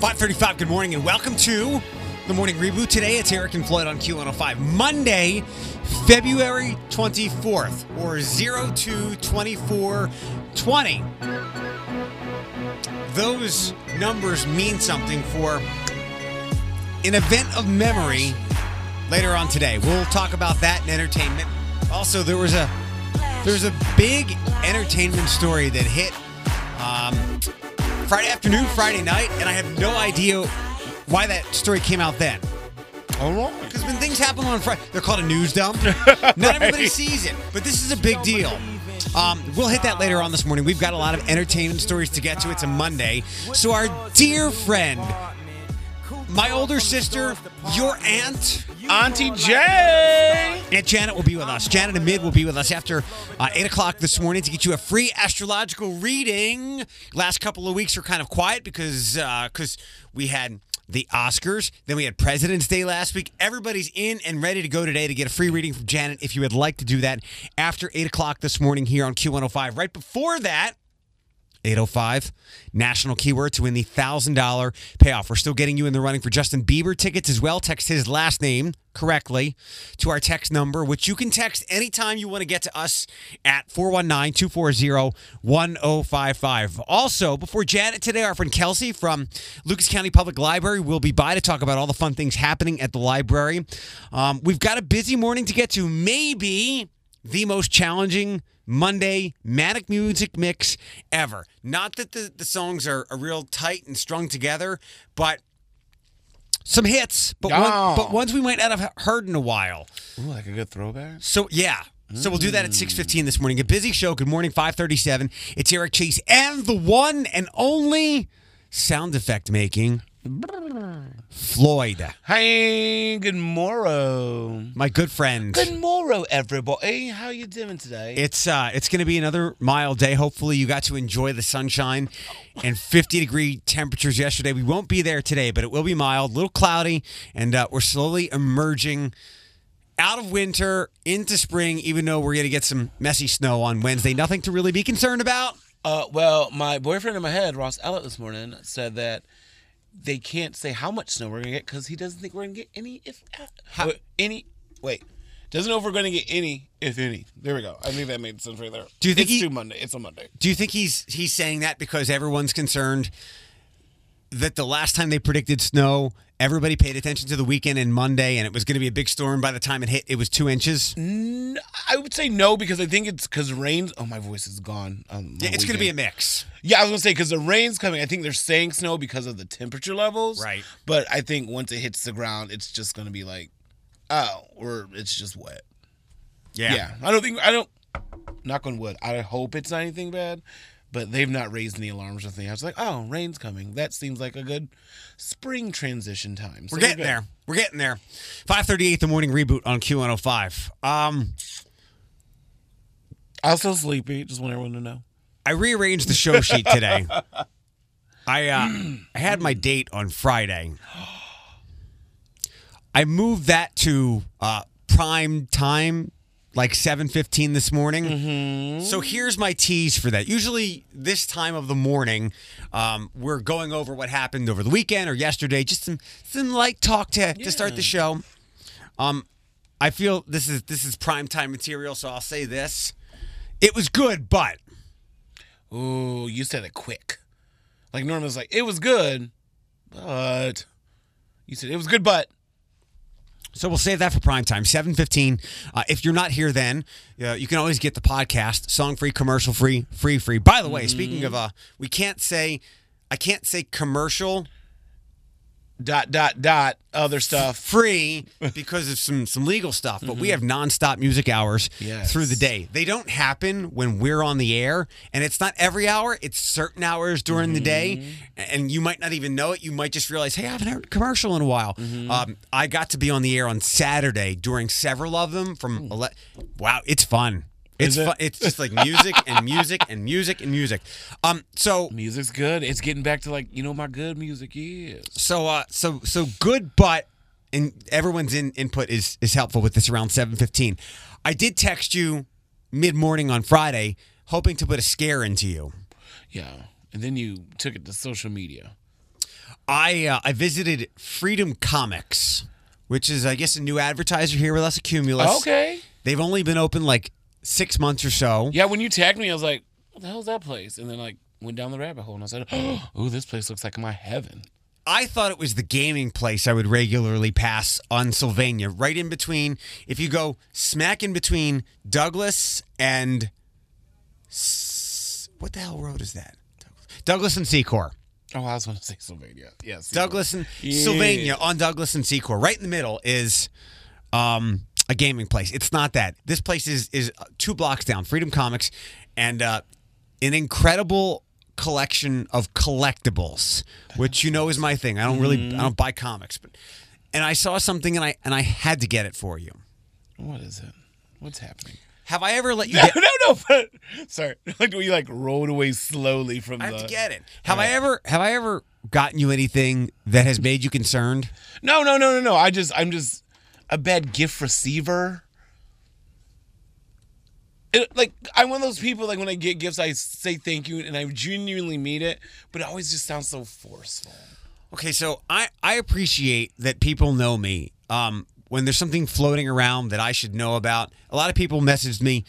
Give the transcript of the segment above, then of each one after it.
535, good morning and welcome to the morning reboot. Today it's Eric and Floyd on Q105. Monday, February 24th or 022420. Those numbers mean something for an event of memory later on today. We'll talk about that in entertainment. Also, there was a there's a big entertainment story that hit Friday afternoon, Friday night, and I have no idea why that story came out then. All right. Because when things happen on Friday, they're called a news dump. Not everybody sees it, but this is a big deal. Um, we'll hit that later on this morning. We've got a lot of entertainment stories to get to. It's a Monday. So, our dear friend, my older sister, your aunt, Auntie J. Aunt Janet will be with us. Janet Amid will be with us after uh, 8 o'clock this morning to get you a free astrological reading. Last couple of weeks were kind of quiet because because we had the Oscars. Then we had President's Day last week. Everybody's in and ready to go today to get a free reading from Janet if you would like to do that after 8 o'clock this morning here on Q105. Right before that, 805 national keyword to win the $1000 payoff. We're still getting you in the running for justin bieber tickets as well. Text his last name correctly to our text number which you can text anytime you want to get to us at 419-240-1055 also before janet today our friend kelsey from lucas county public library will be by to talk about all the fun things happening at the library. Um, we've got a busy morning to get to. Maybe the most challenging Monday manic music mix ever. Not that the, the songs are, are real tight and strung together, but some hits, but, one, but ones we might not have heard in a while. Ooh, like a good throwback. So yeah. So we'll do that at 6:15 this morning. A busy show. Good morning 537. It's Eric Chase and the one and only sound effect making Floyd. Hey, good morrow. My good friend. Good morrow, everybody. How are you doing today? It's uh it's going to be another mild day. Hopefully you got to enjoy the sunshine and 50 degree temperatures yesterday. We won't be there today, but it will be mild, a little cloudy, and uh, we're slowly emerging out of winter into spring even though we're going to get some messy snow on Wednesday. Nothing to really be concerned about. uh, well, my boyfriend in my head, Ross Ellett, this morning said that they can't say how much snow we're gonna get because he doesn't think we're gonna get any, if uh, How- wait, any. Wait, doesn't know if we're gonna get any, if any. There we go. I think that made sense right there. Do you think it's he- Monday? It's a Monday. Do you think he's he's saying that because everyone's concerned that the last time they predicted snow, everybody paid attention to the weekend and Monday and it was going to be a big storm by the time it hit it was 2 inches? I would say no because I think it's because rains. Oh, my voice is gone. Um, Yeah, it's going to be a mix. Yeah, I was gonna say because the rain's coming. I think they're saying snow because of the temperature levels. Right. But I think once it hits the ground, it's just gonna be like, oh, or it's just wet. Yeah. Yeah. I don't think I don't. Knock on wood. I hope it's not anything bad, but they've not raised any alarms or anything. I was like, oh, rain's coming. That seems like a good spring transition time. So We're getting there. We're getting there. 538 the morning reboot on Q105. Um, I'm still sleepy. Just want everyone to know. I rearranged the show sheet today. I uh, I had my date on Friday. I moved that to uh, prime time, like seven fifteen this morning. So here's my tease for that. Usually this time of the morning, um, we're going over what happened over the weekend or yesterday, just some some light talk to to start the show. Um, I feel this is this is prime time material, so I'll say this: it was good, but. Ooh, you said it quick. Like normally like it was good, but you said it was good, but So we'll save that for prime time, seven fifteen. Uh, if you're not here, then uh, you can always get the podcast, song free, commercial free, free free. By the way, speaking of, uh, we can't say, I can't say commercial dot dot dot other stuff. free because of some some legal stuff, but we mm-hmm. have nonstop music hours Yes. through the day. They don't happen when we're on the air, and it's not every hour. It's certain hours during the day, mm-hmm. and you might not even know it. You might just realize, hey, I haven't heard a commercial in a while. Mm-hmm. Um, I got to be on the air on Saturday during several of them. From mm. ele- wow, it's fun. It's it? fun. It's just like music and music and music and music. Um, so Music's good. It's getting back to like you know my good music is. So uh so so good but and everyone's in input is is helpful with this around 7:15. I did text you mid-morning on Friday hoping to put a scare into you. Yeah, and then you took it to social media. I uh, I visited Freedom Comics, which is I guess a new advertiser here with us at Cumulus. Okay. They've only been open like six months or so. Yeah, when you tagged me, I was like, "What the hell's that place?" And then like went down the rabbit hole, and I said, "Oh, this place looks like my heaven." I thought it was the gaming place I would regularly pass on Sylvania, right in between. If you go smack in between Douglas and S- what the hell road is that? Douglas and Secor. Oh, I was going to say Sylvania. Yes, Douglas and Yeah. Sylvania on Douglas and Secor. Right in the middle is um, a gaming place. It's not that. This place is is two blocks down, Freedom Comics, and uh, an incredible collection of collectibles, which you know is my thing. I don't really I don't buy comics, but and I saw something and I and I had to get it for you. What is it? What's happening? Have I ever let you No, get? no, no. But sorry, like you like rolled away slowly from I have the. to get it. Have I ever have I ever gotten you anything that has made you concerned? No, no, no, no, no. I just, I'm just a bad gift receiver. It, like I'm one of those people. Like when I get gifts, I say thank you and I genuinely mean it, but it always just sounds so forceful. Okay, so I I appreciate that people know me. Um, when there's something floating around that I should know about, a lot of people messaged me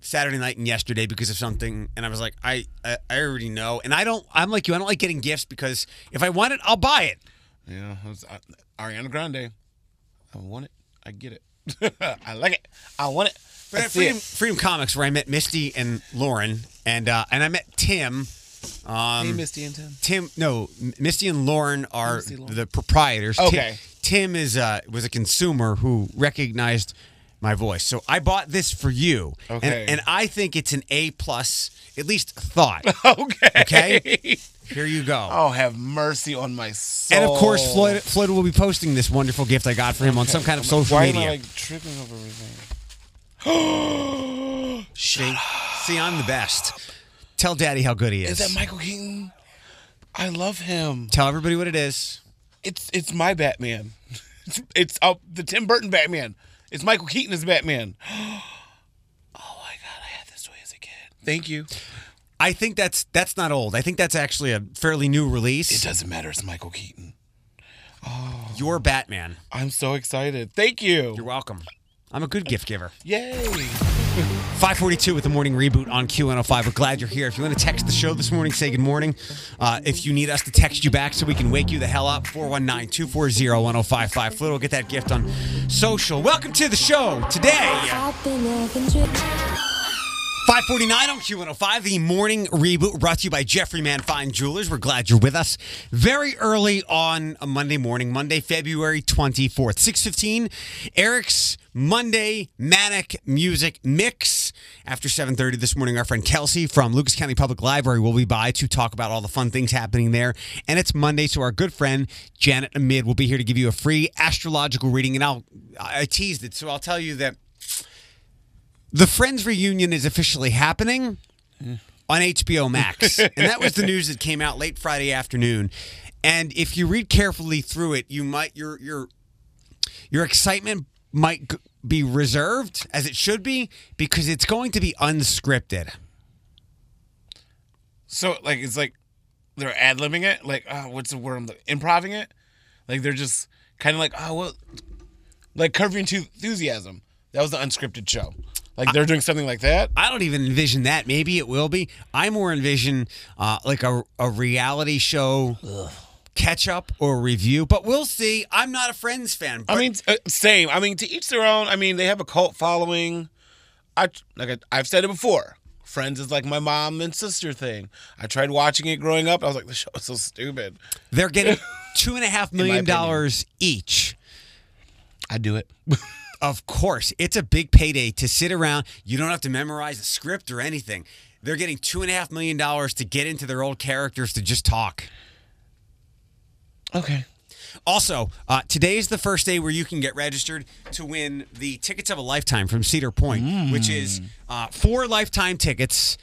Saturday night and yesterday because of something, and I was like, I I, I already know, and I don't. I'm like you. I don't like getting gifts because if I want it, I'll buy it. Yeah, it's, uh, Ariana Grande. I want it. I get it. I like it. I want it. But I at Freedom, it. Freedom Comics, where I met Misty and Lauren, and uh, and I met Tim. Um, hey, Misty and Tim. Tim, no, Misty and Lauren are Misty, Lauren. the proprietors. Okay. Tim, is uh, was a consumer who recognized my voice, so I bought this for you. And- Okay. And, I think it's an A plus, at least thought. Okay. Okay. Here you go. Oh, have mercy on my soul. and of course, Floyd Floyd will be posting this wonderful gift I got for him on some kind of social Why media. am I like tripping over everything? See, see, I'm the best. Tell Daddy how good he is. Is that Michael Keaton? I love him. Tell everybody what it is. It's it's my Batman. It's it's uh, the Tim Burton Batman. It's Michael Keaton as Batman. Oh my god, I had this toy as a kid. Thank you. I think that's that's not old. I think that's actually a fairly new release. It doesn't matter. It's Michael Keaton. Oh, your Batman. I'm so excited. Thank you. You're welcome. I'm a good gift giver. Yay. 542 with the morning reboot on Q105. We're glad you're here. If you want to text the show this morning, say good morning. Uh, if you need us to text you back so we can wake you the hell up, 419 240 1055. Flip will get that gift on social. Welcome to the show today. 549 on Q105, the morning reboot brought to you by Jeffrey Man Fine Jewelers. We're glad you're with us. Very early on a Monday morning, Monday, February 24th, 615, Eric's Monday Manic Music Mix. After 7.30 this morning, our friend Kelsey from Lucas County Public Library will be by to talk about all the fun things happening there. And it's Monday, so our good friend Janet Amid will be here to give you a free astrological reading. And I'll, I teased it, so I'll tell you that the Friends reunion is officially happening on HBO Max. and that was the news that came out late Friday afternoon. And if you read carefully through it, you might your your your excitement might be reserved as it should be because it's going to be unscripted. So like it's like they're ad libbing it. Like uh, what's the word? I'm Improving it. Like they're just kind of like oh well, like Curb Your Enthusiasm. That was the unscripted show. Like they're doing something like that. I don't even envision that. Maybe it will be. I more envision uh, like a, a reality show catch up or review, but we'll see. I'm not a Friends fan. I mean, uh, same. I mean, to each their own. I mean, they have a cult following. I like I, I've said it before. Friends is like my mom and sister thing. I tried watching it growing up. I was like, the show is so stupid. They're getting two and a half million dollars each. I do it. Of course, it's a big payday to sit around. You don't have to memorize a script or anything. They're getting two and a half million dollars to get into their old characters to just talk. okay. Also, uh, today is the first day where you can get registered to win the tickets of a lifetime from Cedar Point, which is uh, four lifetime tickets.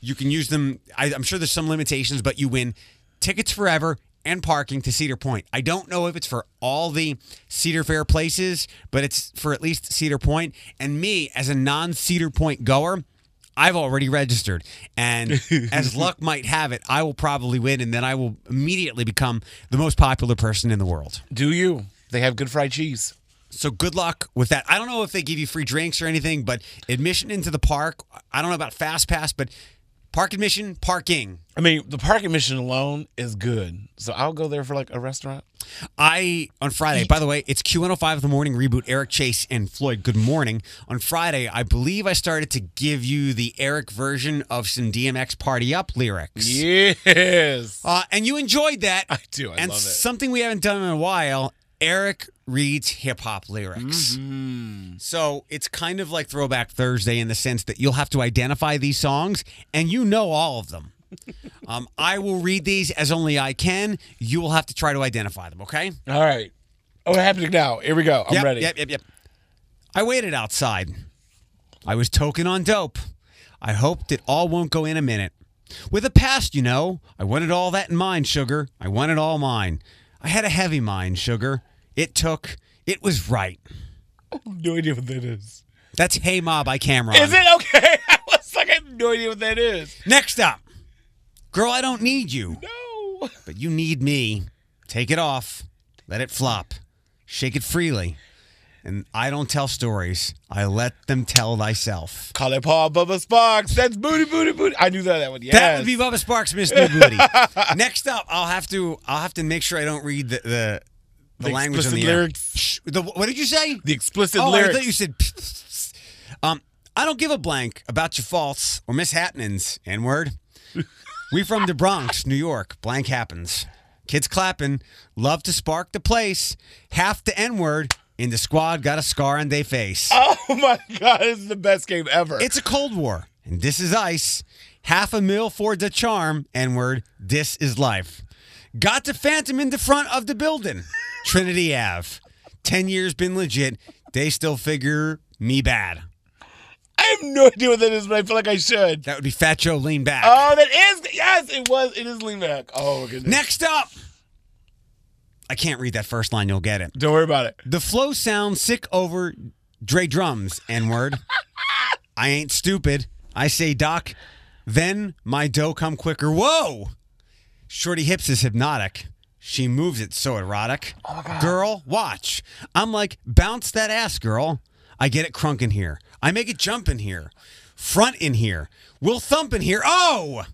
You can use them. I, I'm sure there's some limitations, but you win tickets forever and parking to Cedar Point. I don't know if it's for all the Cedar Fair places, but it's for at least Cedar Point. And me, as a non Cedar Point goer, I've already registered. And as luck might have it, I will probably win, and then I will immediately become the most popular person in the world. Do you? They have good fried cheese. So good luck with that. I don't know if they give you free drinks or anything, but admission into the park, I don't know about Fast Pass, but park admission, parking. I mean, the park admission alone is good. So I'll go there for like a restaurant. I on Friday. By the way, it's Q105 in the morning reboot. Eric Chase and Floyd. Good morning. On Friday, I believe I started to give you the Eric version of some DMX Party Up lyrics. Yes, uh, and you enjoyed that. I do. I and love it. Something we haven't done in a while. Eric reads hip hop lyrics. Mm-hmm. So it's kind of like Throwback Thursday in the sense that you'll have to identify these songs and you know all of them. um, I will read these as only I can. You will have to try to identify them, okay? All right. Oh, happening now? Here we go. I'm yep, ready. Yep, yep, yep. I waited outside. I was token on dope. I hoped it all won't go in a minute. With a past, you know, I wanted all that in mind, sugar. I wanted all mine. I had a heavy mind, sugar. It took. It was right. I have no idea what that is. That's Hey Ma by Cam'ron. Is it okay? I was like, I have no idea what that is. Next up, girl, I don't need you. No. But you need me. Take it off. Let it flop. Shake it freely. And I don't tell stories. I let them tell thyself. Call it Paul Bubba Sparxxx. That's booty, booty, booty. I knew that that one. Yes. That would be Bubba Sparxxx, Miss New Booty. Next up, I'll have to I'll have to make sure I don't read the the, the, the language in the lyrics. The, what did you say? The explicit oh, lyrics. I thought you said. um, I don't give a blank about your faults or mishappenings. N word. we from the Bronx, New York. Blank happens. Kids clapping. Love to spark the place. Half the N word in the squad got a scar on their face. Oh my God, this is the best game ever. It's a Cold War, and this is ice. Half a mil for the charm, N word. This is life. Got the Phantom in the front of the building. Trinity Ave. 10 years been legit. They still figure me bad. I have no idea what that is, but I feel like I should. That would be Fat Joe Lean Back. Oh, that is. Yes, it was. It is Lean Back. Oh, goodness. Next up. I can't read that first line. You'll get it. Don't worry about it. The flow sounds sick over Dre drums, N word. I ain't stupid. I say, Doc, then my dough come quicker. Whoa! Shorty hips is hypnotic. She moves it so erotic. Oh girl, watch. I'm like, bounce that ass, girl. I get it crunk in here. I make it jump in here. Front in here. We'll thump in here. Oh!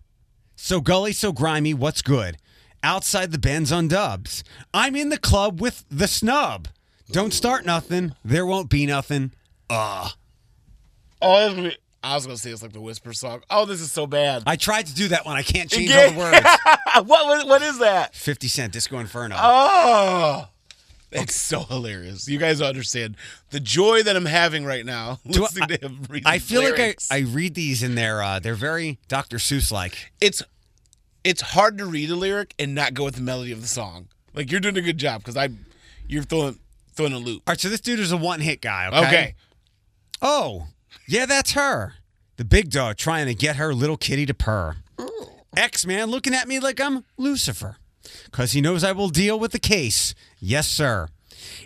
So gully, so grimy, what's good? Outside the Benz on dubs. I'm in the club with the snub. Don't start nothing. There won't be nothing. Uh. Oh, I was gonna say it's like the whisper song. Oh, this is so bad. I tried to do that one. I can't change all the words. what, what what is that? Fifty Cent Disco Inferno. Oh, it's so hilarious. You guys understand the joy that I'm having right now Do listening I, to him. I feel lyrics. like I, I read these and they're uh, they're very Dr. Seuss like. It's it's hard to read a lyric and not go with the melody of the song. Like you're doing a good job because I you're throwing throwing a loop. All right, so this dude is a one hit guy. Okay? Okay. Oh, yeah, that's her. The big dog trying to get her little kitty to purr. Oh. X man looking at me like I'm Lucifer. Because he knows I will deal with the case. Yes, sir.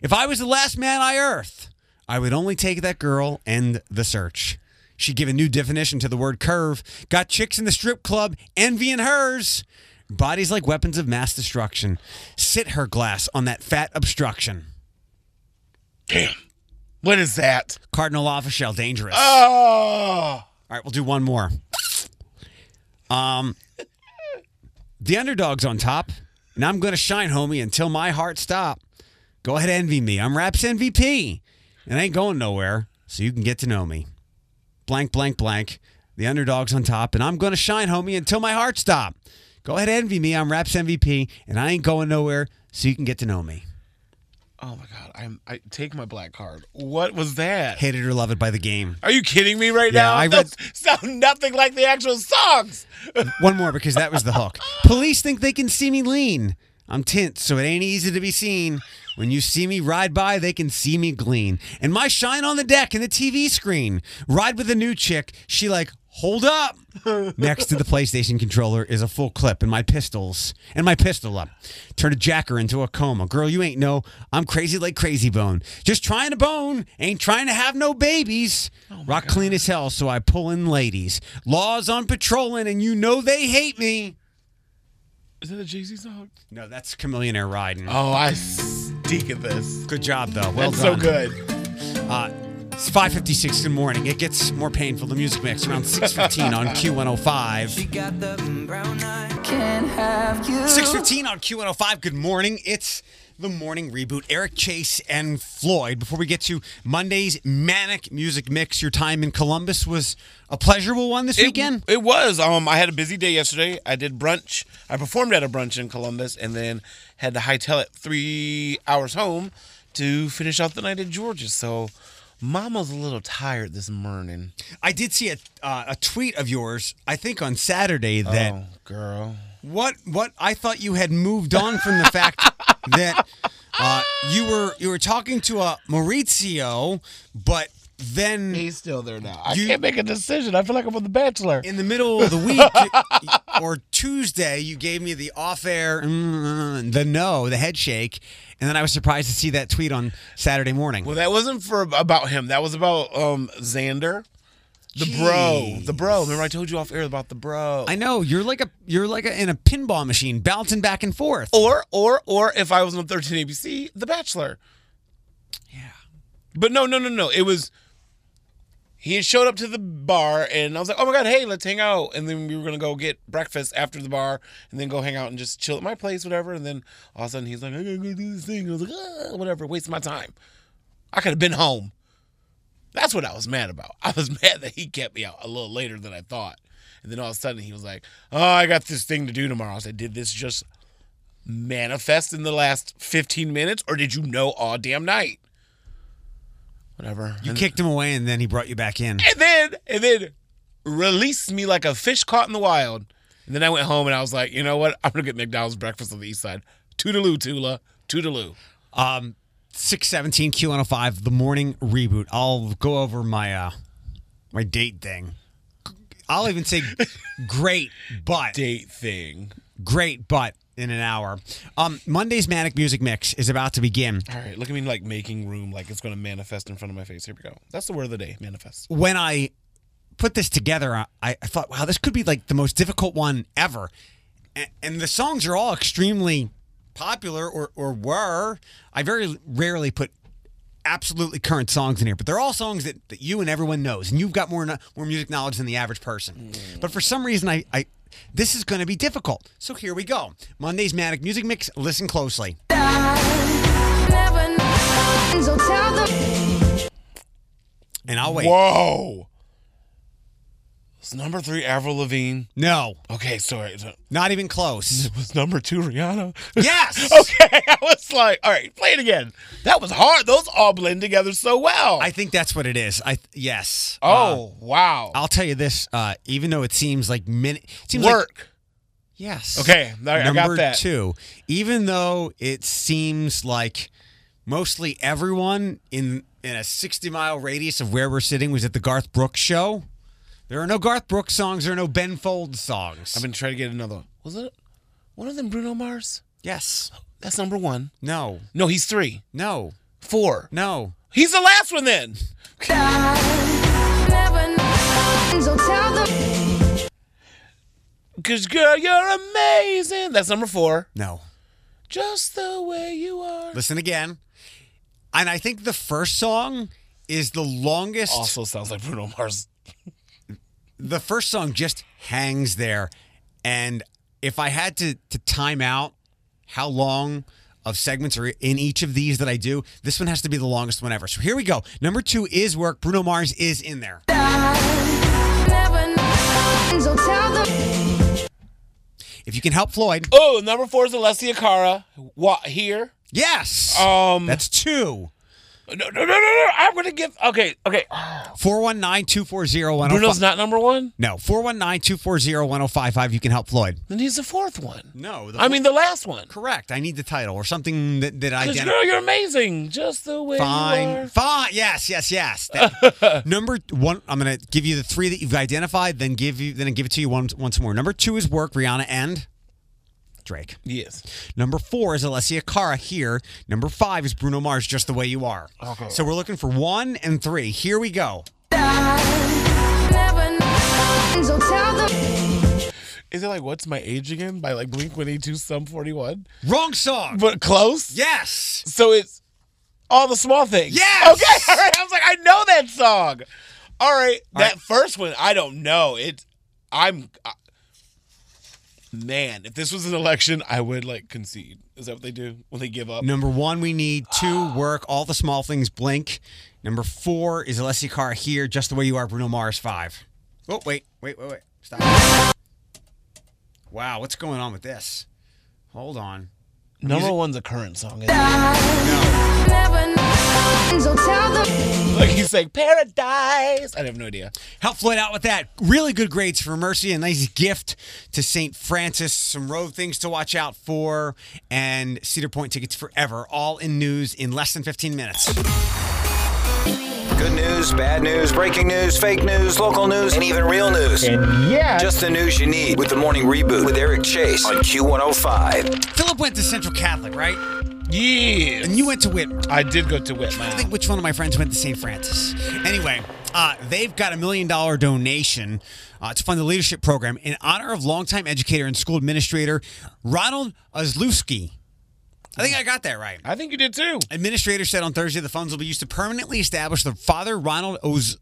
If I was the last man I earth, I would only take that girl and the search. She'd give a new definition to the word curve. Got chicks in the strip club envying hers. Bodies like weapons of mass destruction. Sit her glass on that fat obstruction. Damn. What is that? Kardinal Offishall Dangerous. Oh. All right, we'll do one more. Um, the underdog's on top, and I'm gonna shine, homie, until my heart stop. Go ahead, envy me. I'm Raps MVP, and I ain't going nowhere, so you can get to know me. Blank, blank, blank. The underdog's on top, and I'm gonna shine, homie, until my heart stop. Go ahead, envy me. I'm Raps MVP, and I ain't going nowhere, so you can get to know me. Oh my god! I'm I take my black card. What was that? Hate it or love it by the game. Are you kidding me right Yeah, now? I read- Those sound nothing like the actual songs. One more because that was the hook. Police think they can see me lean. I'm tint, so it ain't easy to be seen. When you see me ride by, they can see me glean. And my shine on the deck and the TV screen. Ride with a new chick. She like, Hold up. Next to the PlayStation controller is a full clip and my pistols and my pistol up. Turn a jacker into a coma. Girl, you ain't know I'm crazy like crazy bone. Just trying to bone, ain't trying to have no babies. Oh Rock clean as hell, so I pull in ladies. Laws on patrolling, and you know they hate me. Is that a Jay Z song? No, that's Chamillionaire riding. Oh, I stink at this. Good job, though. Well That's done. so good. Uh, it's 5.56 in the morning. It gets more painful, the music mix, around 6.15 on Q105. got the brown eye. Can't have you. 6.15 on Q105. Good morning. It's the morning reboot. Eric Chase and Floyd. Before we get to Monday's manic music mix, your time in Columbus was a pleasurable one this weekend? It, it was. Um, I had a busy day yesterday. I did brunch. I performed at a brunch in Columbus, and then had to hightail it three hours home to finish out the night at Georgia. So, Mama's a little tired this morning. I did see a, uh, a tweet of yours, I think on Saturday, that oh, girl. What what I thought you had moved on from the fact that uh, you were you were talking to a Maurizio, but then He's still there now. I You- can't make a decision. I feel like I'm on The Bachelor. in the middle of the week or Tuesday, you gave me the off-air, mm, the no, the head shake, and then I was surprised to see that tweet on Saturday morning. Well, that wasn't for about him. That was about um Xander, the bro, the bro. Remember I told you off air about the bro. I know you're like a you're like a, in a pinball machine, bouncing back and forth. or or or if I was on 13 ABC, The Bachelor. yeah. But no, no, no, no. It was he had showed up to the bar and I was like, "Oh my god, hey, let's hang out." And then we were going to go get breakfast after the bar and then go hang out and just chill at my place whatever. And then all of a sudden he's like, "I got to go do this thing." I was like, ah, "Whatever, waste my time." I could have been home. That's what I was mad about. I was mad that he kept me out a little later than I thought. And then all of a sudden he was like, "Oh, I got this thing to do tomorrow." I said, "Did this just manifest in the last 15 minutes or did you know all damn night?" Whatever. You and, kicked him away, and then he brought you back in. and then and then released me like a fish caught in the wild. And then I went home and I was like, you know what? I'm gonna get McDonald's breakfast on the east side. Toodaloo, Tula. Toodaloo. Um, six seventeen Q one hundred five. The morning reboot. I'll go over my uh my date thing. I'll even say great, but Date thing. great, but in an hour. Um, Monday's manic music mix is about to begin. All right, look at me like making room, like it's gonna manifest in front of my face. Here we go. That's the word of the day. Manifest. When I put this together, I, I thought, wow, this could be like the most difficult one ever. And, and the songs are all extremely popular, or or were. I very rarely put absolutely current songs in here, but they're all songs that, that you and everyone knows, and you've got more more music knowledge than the average person. Mm. But for some reason, I, I this is going to be difficult. So here we go. Monday's manic music mix. Listen closely. Never know. So tell them. And I'll wait. Whoa. Number three, Avril Lavigne. No, Okay, sorry. so- not even close. It was number two, Rihanna. yes. okay, I was like, all right, play it again. That was hard. Those all blend together so well. I think that's what it is. I yes. oh wow. Uh, I'll tell you this. Uh, even though it seems like minute, seems like Work. yes. Okay, I- I got Number that. two. Even though it seems like mostly everyone in in a sixty mile radius of where we're sitting was at the Garth Brooks show. There are no Garth Brooks songs. There are no Ben Folds songs. I've been trying to get another one. Was it one of them Bruno Mars? yes. That's number one. No. No, he's three. No. Four. No. He's the last one then. Never know. So tell them. Cause girl, you're amazing. That's number four. No. Just the way you are. Listen again. And I think the first song is the longest. Also sounds like Bruno Mars. The first song just hangs there and if i had to to time out how long of segments are in each of these that i do this one has to be the longest one ever so here we go number two is work bruno mars is in there Never know. So tell them. if you can help floyd Oh, number four is Alessia Cara. What here? yes Um, that's two No, no, no, no, no. I'm gonna give. Okay, okay. 419 240 Bruno's not number one. No, 419 240 1055. You can help Floyd. Then he's the fourth one. No, the I mean the last one. correct. I need the title or something that, that I identify. girl, you're amazing, just the way you Fine. are. Fine. Yes, yes, yes. That- number one, I'm going to give you the three that you've identified, then give you then I give it to you once once more. Number two is work, Rihanna and Drake. Yes. Number four is Alessia Cara here. Number five is Bruno Mars, Just the Way You Are. Okay. So we're looking for one and three. Here we go. Never know. So tell them. Is it like What's My Age Again by like Blink 182 Sum 41? Wrong song. But close? yes. So it's all the small things. Yes! Okay. All right. I was like, I know that song. All right. All that right. first one, I don't know. It. I'm. I, man, if this was an election, I would like concede. Is that what they do when they give up? Number one, we need to work, all the small things, blink. Number four is Alessia Cara here, Just the Way You Are, Bruno Mars, five. Oh, wait, wait, wait, wait. Stop. Wow, what's going on with this? Hold on. Number one's a current song. isn't it? Never know. So tell them. Like he's saying paradise. I have no idea. Help Floyd out with that. Really good grades for Mercy. A nice gift to St. Francis. Some road things to watch out for. And Cedar Point tickets forever. All in news in less than 15 minutes. Good news, bad news, breaking news, fake news, local news, and even real news. And yeah, Just the news you need with the morning reboot with Eric Chase on Q105. Philip went to Central Catholic, right? Yeah. And you went to Whitmer. I did go to Whitmer. I think which one of my friends went to St. Francis. Anyway, uh, they've got a million dollar donation uh, to fund the leadership program in honor of longtime educator and school administrator Ronald Ozlowski. I think I got that right. I think you did too. Administrator said on Thursday the funds will be used to permanently establish the Father Ronald Oz-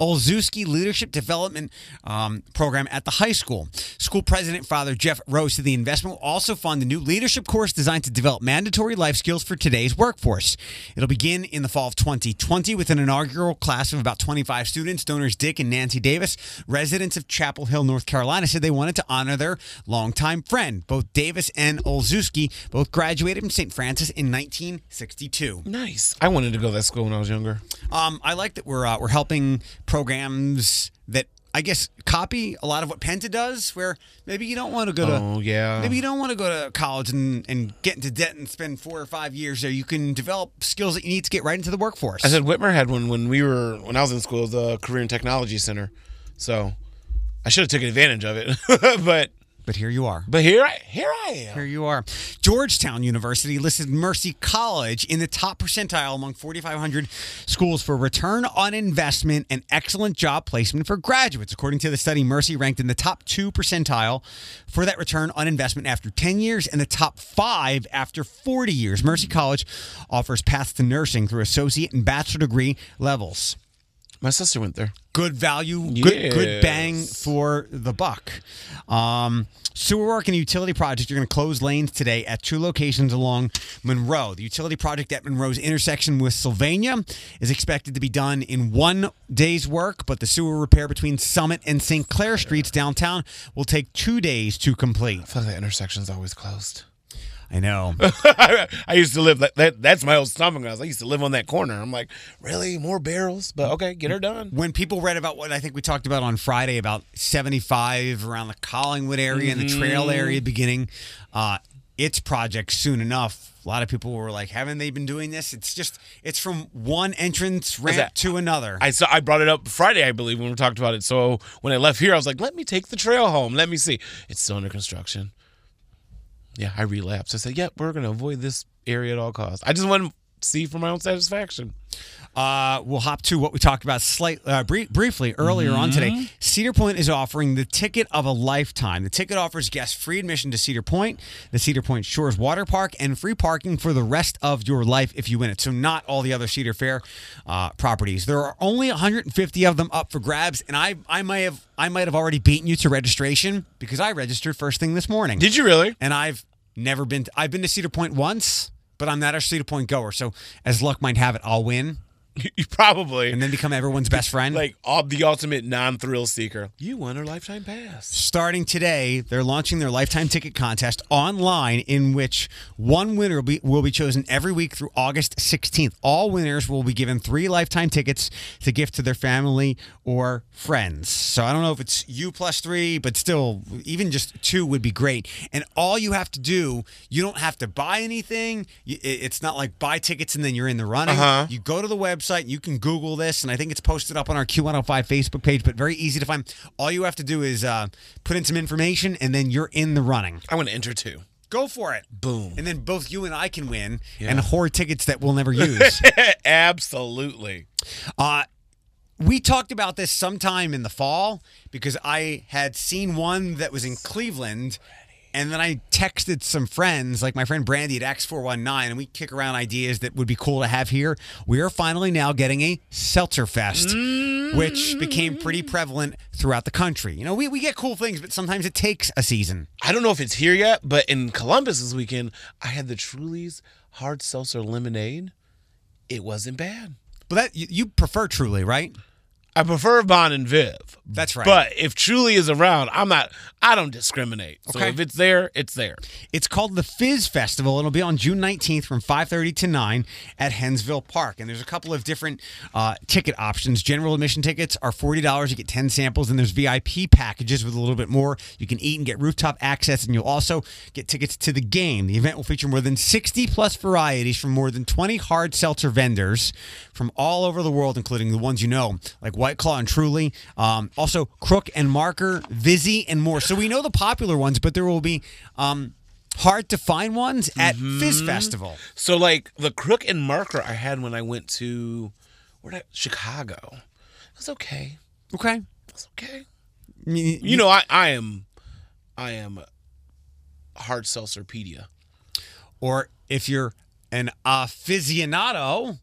Olszewski Leadership Development um, Program at the high school. School President Father Jeff Rose said the investment will also fund a new leadership course designed to develop mandatory life skills for today's workforce. It'll begin in the fall of 2020 with an inaugural class of about 25 students. Donors Dick and Nancy Davis, residents of Chapel Hill, North Carolina, said they wanted to honor their longtime friend. Both Davis and Olszewski both graduated from St. Francis in 1962. Nice. I wanted to go to that school when I was younger. Um, I like that we're uh, we're helping programs that I guess copy a lot of what Penta does, where maybe you don't want to go to Oh yeah. maybe you don't want to go to college and, and get into debt and spend four or five years there. You can develop skills that you need to get right into the workforce. I said Whitmer had one when we were when I was in school, the Career and Technology Center. So I should have taken advantage of it, but but here you are. but here I here I am. Here you are. Georgetown University listed Mercy College in the top percentile among 4,500 schools for return on investment and excellent job placement for graduates. According to the study, Mercy ranked in the top two percentile for that return on investment after 10 years and the top five after 40 years. Mercy College offers paths to nursing through associate and bachelor degree levels My sister went there. good value, good good bang for the buck. Um, sewer work and utility project. You're going to close lanes today at two locations along Monroe. The utility project at Monroe's intersection with Sylvania is expected to be done in one day's work, but the sewer repair between Summit and St. Clair Streets downtown will take two days to complete. I feel like that intersection's always closed. I know. I used to live that, that that's my old stomping grounds. I used to live on that corner. I'm like, really? More barrels? But okay, get her done. when people read about what I think we talked about on Friday about 75 around the Collingwood area and the trail area beginning uh, its project soon enough. A lot of people were like, haven't they been doing this? It's just, it's from one entrance ramp that- to another. I saw I brought it up Friday, I believe, when we talked about it. So when I left here, I was like, let me take the trail home. Let me see. It's still under construction. Yeah, I relapsed. I said, yep, we're gonna avoid this area at all costs. I just want to see for my own satisfaction. Uh, we'll hop to what we talked about slight, uh, brie- briefly earlier on today. Cedar Point is offering the ticket of a lifetime. The ticket offers guests free admission to Cedar Point, the Cedar Point Shores Water Park, and free parking for the rest of your life if you win it. So not all the other Cedar Fair uh, properties. There are only 150 of them up for grabs, and I I might have I might have already beaten you to registration because I registered first thing this morning. Did you really? and I've never been. To, I've been to Cedar Point once, but I'm not a Cedar Point goer. So as luck might have it, I'll win. Probably. and then become everyone's best friend. like all, the ultimate non-thrill seeker. You won a lifetime pass. Starting today, they're launching their lifetime ticket contest online, in which one winner will be, will be chosen every week through August 16th. All winners will be given three lifetime tickets to gift to their family or friends. So I don't know if it's you plus three, but still, even just two would be great. And all you have to do, you don't have to buy anything. It's not like buy tickets and then you're in the running. Uh-huh. You go to the website, you can Google this, and I think it's posted up on our Q105 Facebook page, but very easy to find. All you have to do is uh, put in some information, and then you're in the running. I want to enter too. Go for it. Boom. And then both you and I can win and hoard tickets that we'll never use. Absolutely. uh, we talked about this sometime in the fall because I had seen one that was in Cleveland. And then I texted some friends, like my friend Brandy at X419, and we kick around ideas that would be cool to have here. We are finally now getting a Seltzer Fest, mm. which became pretty prevalent throughout the country. You know, we, we get cool things, but sometimes it takes a season. I don't know if it's here yet, but in Columbus this weekend, I had the Truly's hard seltzer lemonade. It wasn't bad. But that you, you prefer Truly, right? I prefer Bon and Viv. That's right. But if Truly is around, I'm not. I don't discriminate. So Okay. if it's there, it's there. It's called the Fizz Festival. It'll be on June 19th from 5:30 to 9 at Hensville Park. And there's a couple of different uh, ticket options. General admission tickets are $40. You get 10 samples. And there's VIP packages with a little bit more. You can eat and get rooftop access. And you'll also get tickets to the game. The event will feature more than 60 plus varieties from more than 20 hard seltzer vendors from all over the world, including the ones you know, like White Claw and Truly. Um, also, Crook and Marker, Vizzy, and more. So we know the popular ones, but there will be. Um, hard to find ones at Fizz Festival. So like the crook and marker I had when I went to where I, Chicago. It was okay. Okay. It's okay. You, You know, I, I am I am hard seltzerpedia. or if you're an aficionado,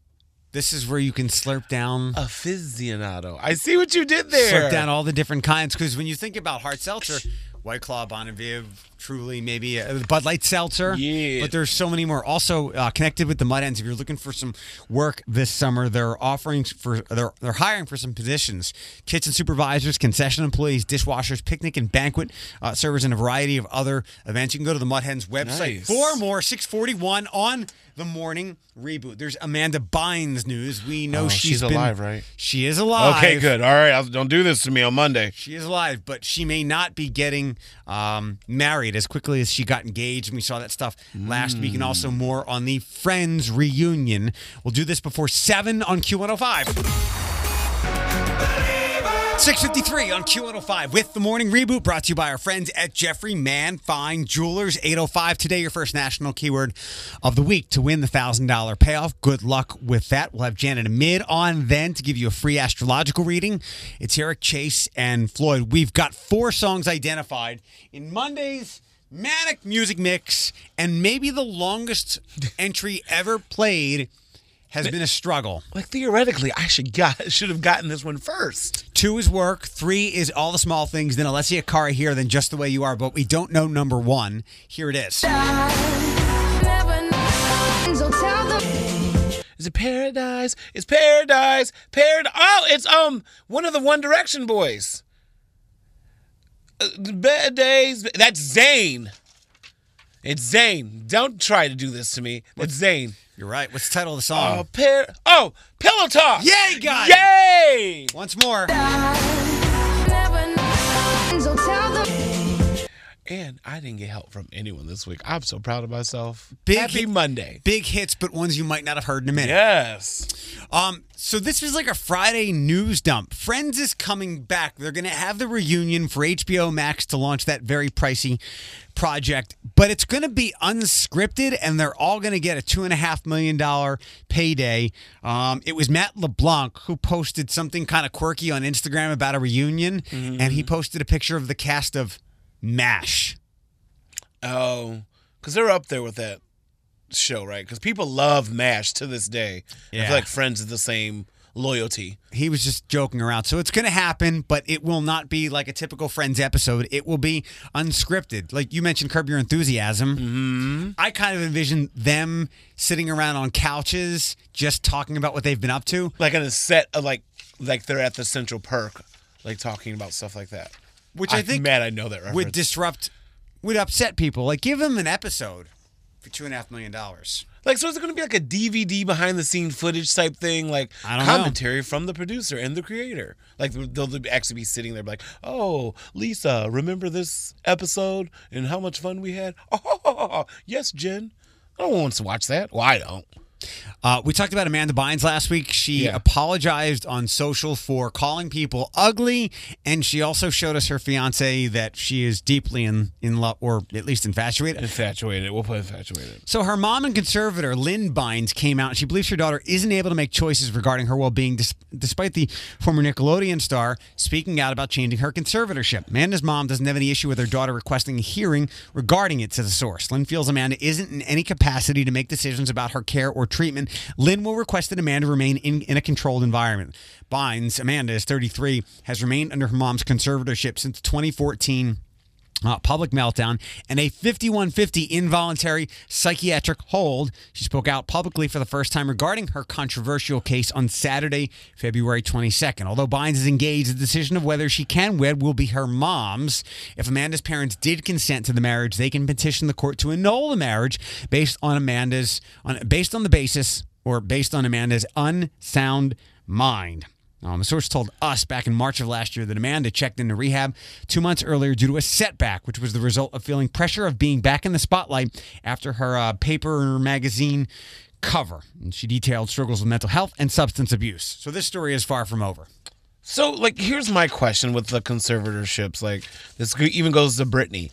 this is where you can slurp down Aficionado. I see what you did there. slurp down all the different kinds. Because when you think about hard seltzer, White Claw, Bon and Viv, Truly, maybe a Bud Light Seltzer. Yeah. But there's so many more. Also uh, connected with the Mud Hens. If you're looking for some work this summer, they're offering for they're they're hiring for some positions: kitchen supervisors, concession employees, dishwashers, picnic and banquet uh, servers, and a variety of other events. You can go to the Mud Hens website Nice. for more. 641 on the morning reboot. There's Amanda Bynes news. We know Oh, she's she's been- alive, right? She is alive. Okay, good. All right, I'll, don't do this to me on Monday. She is alive, but she may not be getting um, married as quickly as she got engaged. And we saw that stuff last week, and also mm. more on the Friends reunion. We'll do this before 7 on Q105. 653 on Q105 with the morning reboot brought to you by our friends at Jeffrey Man Fine Jewelers 805. Today, your first national keyword of the week to win the $1,000 payoff. Good luck with that. We'll have Janet Amid on then to give you a free astrological reading. It's Eric Chase and Floyd. We've got four songs identified in Monday's Manic Music Mix, and maybe the longest entry ever played has been a struggle. Like theoretically, I should got should have gotten this one first. Two is work. Three is all the small things. Then Alessia Cara here. Then just the way you are. But we don't know number one. Here it is. Never know. So tell them. Is it Paradise? It's Paradise. Paradise. Oh, it's um one of the One Direction boys. Uh, bad days. That's Zayn. It's Zayn. Don't try to do this to me. It's Zayn. You're right. What's the title of the Oh, song? oh, Pillow Talk. Yay, guys! Yay! Once more. And I didn't get help from anyone this week. I'm so proud of myself. Big Happy hit- Monday. Big hits, but ones you might not have heard in a minute. Yes. Um, so this was like a Friday news dump. Friends is coming back. They're going to have the reunion for HBO Max to launch that very pricey project, but it's going to be unscripted, and they're all going to get a two and a half million dollar payday. Um, it was Matt LeBlanc who posted something kind of quirky on Instagram about a reunion, and he posted a picture of the cast of MASH. Oh, because they're up there with that show, right? Because people love MASH to this day. Yeah. I feel like Friends is the same loyalty. he was just joking around. So it's going to happen, but it will not be like a typical Friends episode. It will be unscripted. Like you mentioned, Curb Your Enthusiasm. Mm-hmm. I kind of envision them sitting around on couches, just talking about what they've been up to. Like on a set of like like they're at the Central Perk, like talking about stuff like that. Which I I'm think mad I know that reference. would disrupt, would upset people. Like give them an episode for two and a half million dollars. Like, so is it going to be like a DVD behind the scene footage type thing? Like I don't know. commentary from the producer and the creator. Like they'll actually be sitting there like, oh, Lisa, remember this episode and how much fun we had? Oh, yes, Jen. No one wants to watch that. Well, I don't. Uh, we talked about Amanda Bynes last week. She Yeah. apologized on social for calling people ugly, and she also showed us her fiance that she is deeply in in love, or at least infatuated. Infatuated. We'll put infatuated. So her mom and conservator Lynn Bynes came out. and She believes her daughter isn't able to make choices regarding her well-being, dis- despite the former Nickelodeon star speaking out about changing her conservatorship. Amanda's mom doesn't have any issue with her daughter requesting a hearing regarding it, says a source. Lynn feels Amanda isn't in any capacity to make decisions about her care or treatment. Lynn will request that Amanda remain in, in a controlled environment. Bynes, Amanda is 33, has remained under her mom's conservatorship since 2014 uh, public meltdown, and a 5150 involuntary psychiatric hold. She spoke out publicly for the first time regarding her controversial case on Saturday, February 22nd. Although Bynes is engaged, the decision of whether she can wed will be her mom's. If Amanda's parents did consent to the marriage, they can petition the court to annul the marriage based on Amanda's on based on the basis or based on Amanda's unsound mind. Um, a source told us back in March of last year that Amanda checked into rehab two months earlier due to a setback, which was the result of feeling pressure of being back in the spotlight after her uh, paper magazine cover. And she detailed struggles with mental health and substance abuse. So this story is far from over. So, like, here's my question with the conservatorships. Like, this even goes to Britney.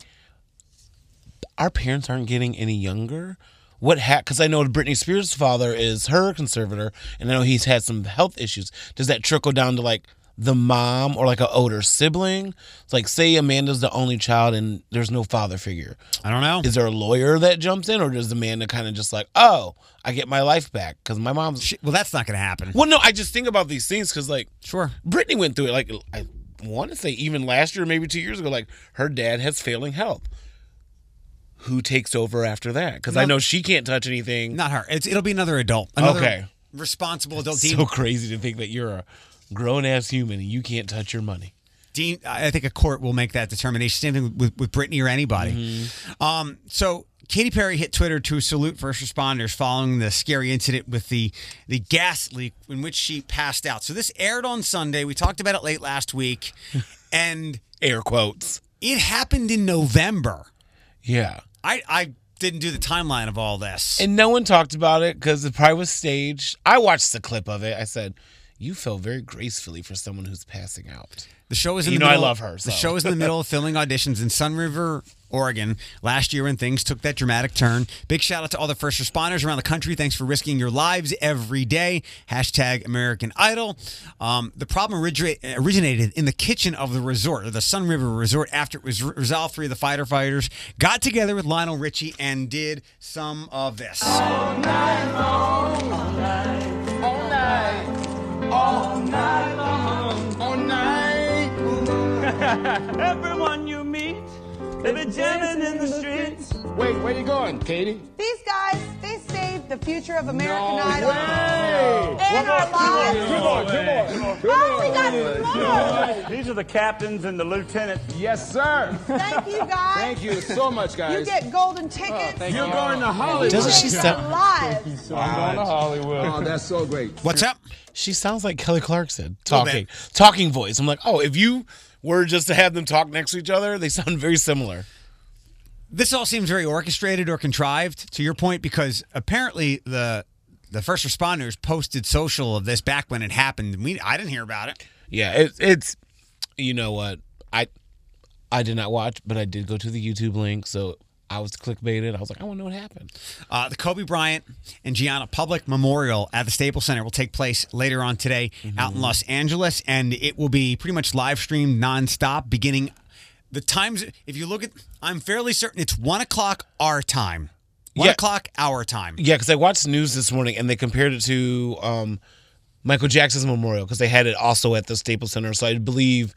Our parents aren't getting any younger. What ha Because I know Britney Spears' father is her conservator, and I know he's had some health issues. Does that trickle down to like the mom or like an older sibling? It's like, say Amanda's the only child and there's no father figure. I don't know. Is there a lawyer that jumps in, or does Amanda kind of just like, oh, I get my life back because my mom's. She- well, that's not going to happen. Well, no, I just think about these things because like Sure. Britney went through it. Like I want to say, even last year, maybe two years ago. Like her dad has failing health. Who takes over after that? Because I know she can't touch anything. Not her. It's, it'll be another adult. Another Okay. Responsible adult. Dean, so crazy to think that you're a grown ass human and you can't touch your money. Dean, I think a court will make that determination. Same thing with, with Britney or anybody. Um, so Katy Perry hit Twitter to salute first responders following the scary incident with the the gas leak in which she passed out. So this aired on Sunday. We talked about it late last week, and Air quotes. it happened in November. Yeah. I I didn't do the timeline of all this. And no one talked about it because it probably was staged. I watched the clip of it. I said, "You fell very gracefully for someone who's passing out." The show is in You the know I love her, The show is in the middle of filming auditions in Sunriver, Oregon, last year when things took that dramatic turn. Big shout out to all the first responders around the country. Thanks for risking your lives every day. Hashtag American Idol. Um, the problem origina- originated in the kitchen of the resort, or the Sunriver Resort, after it was re- resolved. Three of the fighter fighters got together with Lionel Richie and did some of this. Everyone you meet, they be jamming in the streets. Wait, where are you going, Katy? These guys, they saved the future of American No Idol way. and our lives. Come on, come on. Come Oh, we on. got more. These are the captains and the lieutenants. Yes, sir. Thank you, guys. Thank you so much, guys. You get golden oh, tickets. You're going to Hollywood. Doesn't she Your sound? lives. I'm going to Hollywood. Oh, that's so great. What's up? She sounds like Kelly Clarkson talking, bit. talking voice. I'm like, oh, if you were just to have them talk next to each other, they sound very similar. This all seems very orchestrated or contrived to your point because apparently the the first responders posted social of this back when it happened. We I didn't hear about it. Yeah, it, it's you know what I I did not watch, but I did go to the YouTube link, so I was clickbaited. I was like, I want to know what happened. Uh, the Kobe Bryant and Gianna Public Memorial at the Staples Center will take place later on today out in Los Angeles, and it will be pretty much live streamed nonstop beginning. The times, if you look at, I'm fairly certain it's one o'clock our time, one Yeah. o'clock our time. Yeah, because I watched news this morning and they compared it to um, Michael Jackson's memorial because they had it also at the Staples Center. So I believe.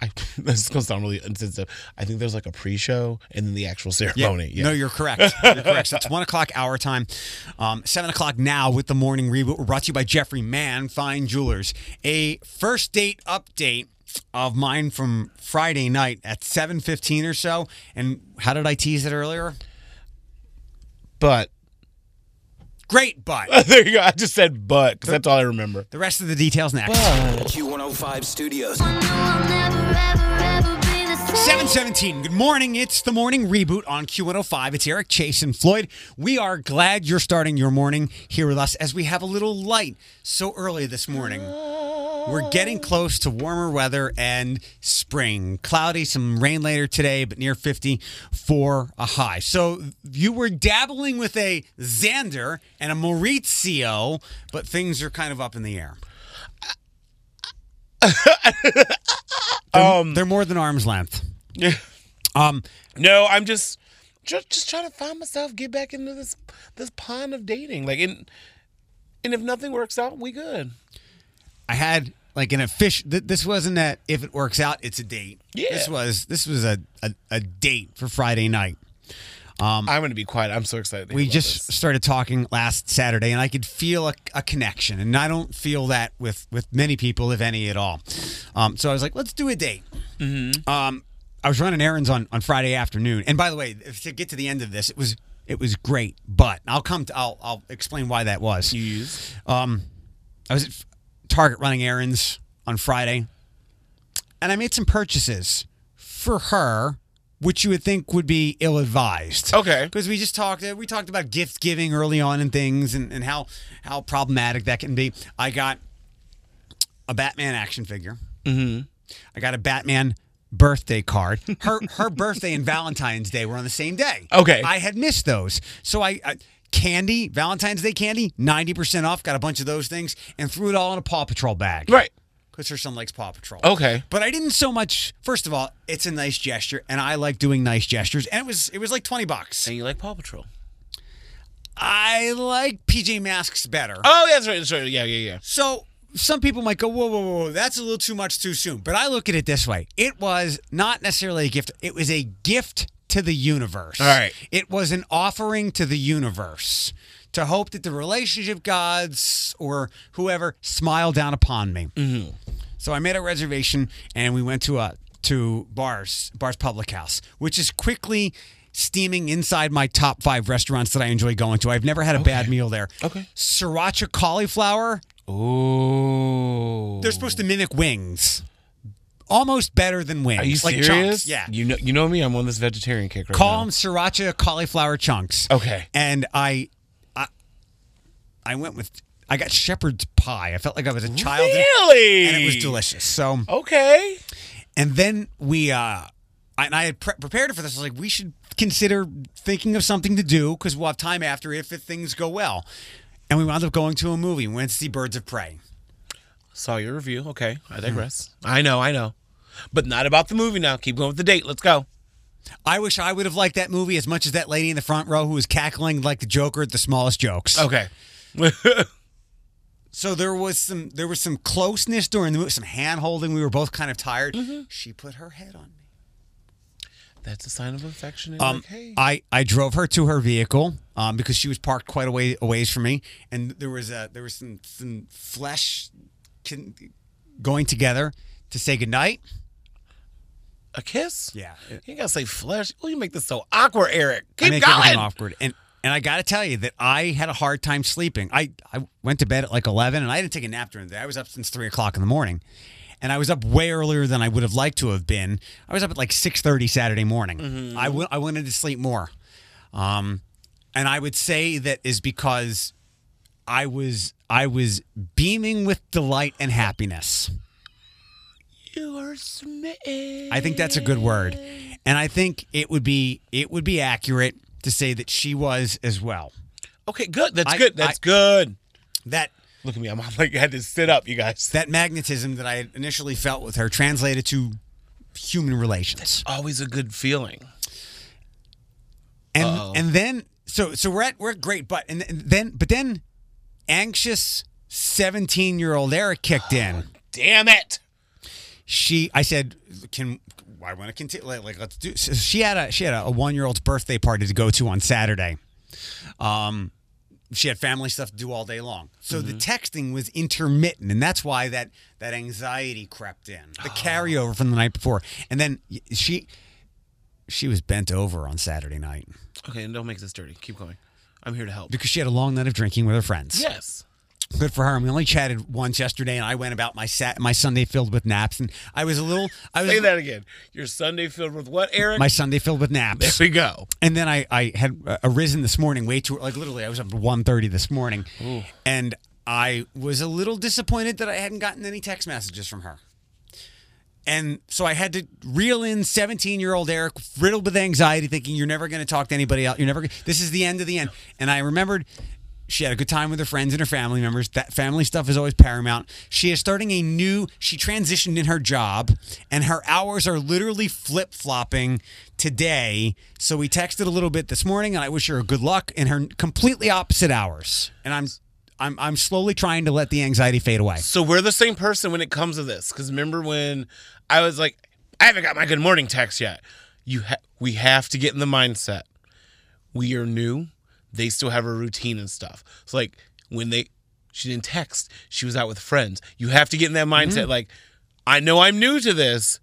I, this is gonna sound really insensitive. I think there's like a pre-show and then the actual ceremony. Yeah. No, you're correct. You're correct. So it's one o'clock our time, um, seven o'clock now with the morning reboot. We're brought to you by Jeffrey Mann Fine Jewelers. A first date update of mine from Friday night at seven fifteen or so. And how did I tease it earlier? but Great butt. there you go. I just said but because that's all I remember. The rest of the details next. Q105 Studios. 717. Good morning. It's the morning reboot on Q105. It's Eric Chase and Floyd. We are glad you're starting your morning here with us as we have a little light so early this morning. We're getting close to warmer weather and spring. Cloudy, some rain later today, but near 50 for a high. So you were dabbling with a Xander and a Maurizio, but things are kind of up in the air. Um, they're, they're more than arm's length. Um, No, I'm just, just just trying to find myself, get back into this this pond of dating. Like, and and if nothing works out, we good. I had like an official. Th- this wasn't that if it works out, it's a date. Yeah. This was this was a a, a date for Friday night. Um, I'm gonna be quiet. I'm so excited. We just this. started talking last Saturday, and I could feel a, a connection, and I don't feel that with with many people, if any at all. Um, so I was like, let's do a date. Mm-hmm. Um, I was running errands on on Friday afternoon, and by the way, to get to the end of this, it was it was great, but I'll come to I'll I'll explain why that was. Um, I was at Target running errands on Friday, and I made some purchases for her, which you would think would be ill-advised. Okay. because we just talked. We talked about gift giving early on and things, and, and how how problematic that can be. I got a Batman action figure. Mm-hmm. I got a Batman birthday card. Her her birthday and Valentine's Day were on the same day. Okay. I had missed those, so I. I Candy, Valentine's Day candy, 90% off. Got a bunch of those things and threw it all in a Paw Patrol bag. right. Because her son likes Paw Patrol. Okay. But I didn't so much. First of all, it's a nice gesture, and I like doing nice gestures. And it was it was like twenty bucks. And you like Paw Patrol? I like PJ Masks better. Oh, yeah, that's right. That's right. Yeah, yeah, yeah. So some people might go, whoa, whoa, whoa, that's a little too much too soon. But I look at it this way: it was not necessarily a gift; it was a gift to the universe. All right. It was an offering to the universe to hope that the relationship gods or whoever smile down upon me. Mm-hmm. So I made a reservation and we went to a to bars bars public house, which is quickly steaming inside my top five restaurants that I enjoy going to. I've never had a bad meal there. Okay. Sriracha cauliflower. Oh. They're supposed to mimic wings. Almost better than wings. Are you like serious? chunks. Yeah. You know, you know me. I'm on this vegetarian kick right Call now. them sriracha cauliflower chunks. Okay. And I, I, I went with. I got shepherd's pie. I felt like I was a child. Really? And it was delicious. So, Okay. and then we, uh, I, and I had pre- prepared it for this. I was like, we should consider thinking of something to do because we'll have time after if, if things go well. And we wound up going to a movie. We went to see Birds of Prey. Saw your review. Okay. I hmm. digress. I know. I know. But not about the movie now. Keep going with the date. Let's go. I wish I would have liked that movie as much as that lady in the front row who was cackling like the Joker at the smallest jokes. Okay. So there was some there was some closeness during the movie, some hand holding. We were both kind of tired. Mm-hmm. She put her head on me. That's a sign of affection. Um, like, hey. I, I drove her to her vehicle um, because she was parked quite a way a ways from me, and there was a there was some some flesh con- going together to say goodnight. a kiss? Yeah, You gotta say flesh. Oh, you make this so awkward, Eric. I Keep make everything awkward. And and I got to tell you that I had a hard time sleeping. I, I went to bed at like 11 and I didn't take a nap during the day. I was up since 3 o'clock in the morning. And I was up way earlier than I would have liked to have been. I was up at like 6.30 Saturday morning. I, w- I wanted to sleep more. Um, and I would say that is because I was I was beaming with delight and happiness. You are smitten. I think that's a good word. And I think it would be it would be accurate to say that she was as well. Okay, good. That's I- good. That's I- good. That Look at me. I'm like I had to sit up, you guys. that magnetism that I initially felt with her translated to human relations. Always a good feeling. And and then so so we're at we're at great but and, and then but then anxious 17 year old Eric kicked in. Damn it. She, I said, can I want to continue? Like, like, let's do. So she had a she had a, one year old's birthday party to go to on Saturday. Um, she had family stuff to do all day long, so the mm-hmm. texting was intermittent, and that's why that that anxiety crept in, the ah. carryover from the night before, and then she she was bent over on Saturday night Okay, and don't make this dirty. Keep going. I'm here to help. because she had a long night of drinking with her friends. Yes. Good for her. And we only chatted once yesterday, and I went about my sat my Sunday filled with naps, and I was a little. I was Say that again. Your Sunday filled with what, Eric? my Sunday filled with naps. there we go. And then I, I had uh, arisen this morning way too like literally I was up at 1.30 this morning, and I was a little disappointed that I hadn't gotten any text messages from her. And so I had to reel in 17 year old Eric, riddled with anxiety, thinking you're never going to talk to anybody else. You're never. gonna- This is the end of the end. And I remembered she had a good time with her friends and her family members. That family stuff is always paramount. She is starting a new. She transitioned in her job, and her hours are literally flip flopping today. So we texted a little bit this morning, and I wish her good luck in her completely opposite hours. And I'm. I'm, I'm slowly trying to let the anxiety fade away. So we're the same person when it comes to this. Because remember when I was like, I haven't got my good morning text yet. You, ha- we have to get in the mindset. We are new. They still have a routine and stuff. So like when they, she didn't text. She was out with friends. You have to get in that mm-hmm. mindset. Like, I know I'm new to this.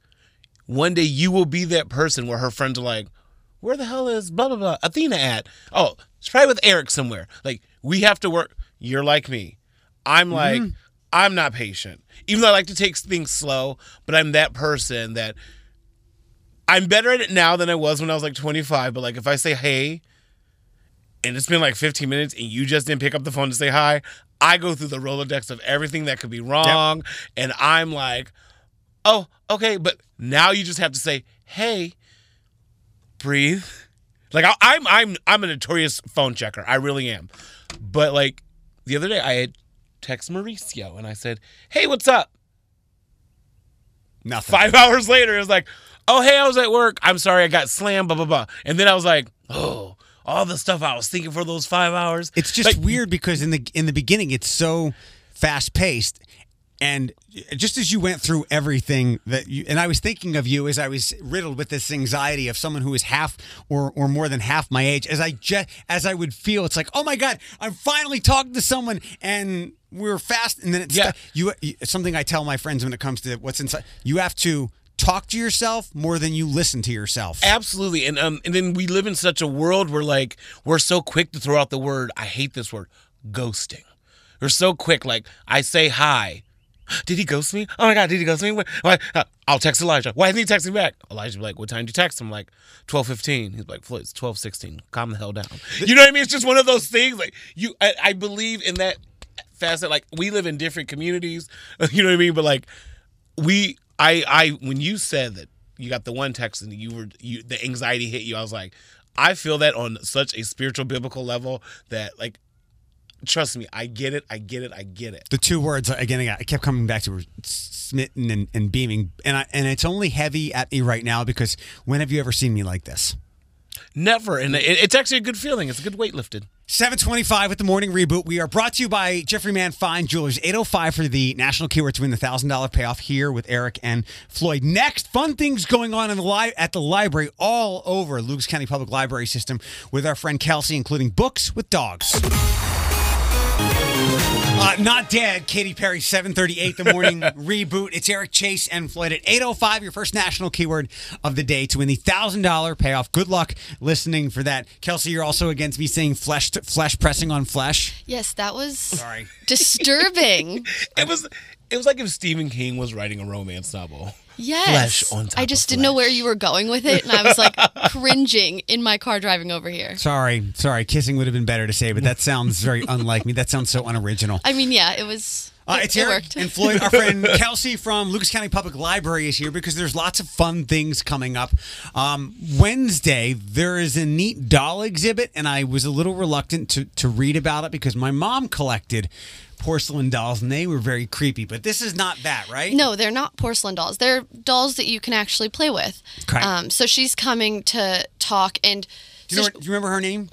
One day you will be that person where her friends are like, where the hell is blah blah blah Athena at? Oh, she's probably with Eric somewhere. Like we have to work. You're like me. I'm mm-hmm. like I'm not patient. Even though I like to take things slow, but I'm that person that I'm better at it now than I was when I was like 25. But like if I say hey, and it's been like 15 minutes and you just didn't pick up the phone to say hi, I go through the Rolodex of everything that could be wrong, and I'm like, oh okay, but now you just have to say hey breathe. Like I, I'm I'm I'm a notorious phone checker. I really am. But like the other day I had text Mauricio and I said, "Hey, what's up?" Nothing. Five hours later, it was like, "Oh, hey, I was at work. I'm sorry, I got slammed." Blah blah blah. And then I was like, "Oh, all the stuff I was thinking for those five hours." It's just Like, weird because in the in the beginning it's so fast paced, and just as you went through everything that you and I was thinking of you as I was riddled with this anxiety of someone who is half or or more than half my age. As I just as I would feel, it's like, oh my god, I'm finally talking to someone, and we're fast, and then it's Yeah. you, you. Something I tell my friends when it comes to what's inside, you have to talk to yourself more than you listen to yourself. Absolutely. And um and then we live in such a world where like we're so quick to throw out the word, I hate this word, ghosting. We're so quick, like I say hi. Did he ghost me? Oh my god, did he ghost me? Why-? Uh, I'll text Elijah. Why isn't he texting me back? Elijah be like, "What time did you text him?" I'm like, twelve fifteen. He's like, "Floyd, it's twelve sixteen. Calm the hell down." You know what I mean? It's just one of those things. Like you, I, I believe in that facet. Like we live in different communities. You know what I mean? But like we I I when you said that you got the one text and you were you the anxiety hit you, I was like, I feel that on such a spiritual biblical level that like trust me, I get it, I get it, I get it. the two words again I kept coming back to were smitten and, and beaming and I, and it's only heavy at me right now because when have you ever seen me like this Never. And it's actually a good feeling. It's a good weight lifted. 725 with the morning reboot. We are brought to you by Jeffrey Mann Fine Jewelers. 805 for the national keyword to win the $1,000 payoff here with Eric and Floyd. Next, fun things going on in the li- at the library all over Lucas County Public Library System with our friend Kelsey, including books with dogs. Uh, not dead. Katy Perry, 738 the morning reboot. It's Eric Chase and Floyd at 805, your first national keyword of the day to win the $1,000 payoff. Good luck listening for that. Kelsey, you're also against me saying flesh, flesh pressing on flesh. Yes, that was Sorry. disturbing. It was it was like if Stephen King was writing a romance novel. Yes. Flesh on top I just didn't know where you were going with it, and I was like cringing in my car driving over here. Sorry. Sorry. Kissing would have been better to say, but that sounds very unlike me. That sounds so unoriginal. I mean, yeah, it was. Uh, it's it Eric worked. and Floyd. Our friend Kelsey from Lucas County Public Library is here because there's lots of fun things coming up. Um, Wednesday, there is a neat doll exhibit, and I was a little reluctant to, to read about it because my mom collected porcelain dolls, and they were very creepy. But this is not that, right? No, they're not porcelain dolls. They're dolls that you can actually play with. Okay. Um, so she's coming to talk, and Do you, know so what, do you remember her name?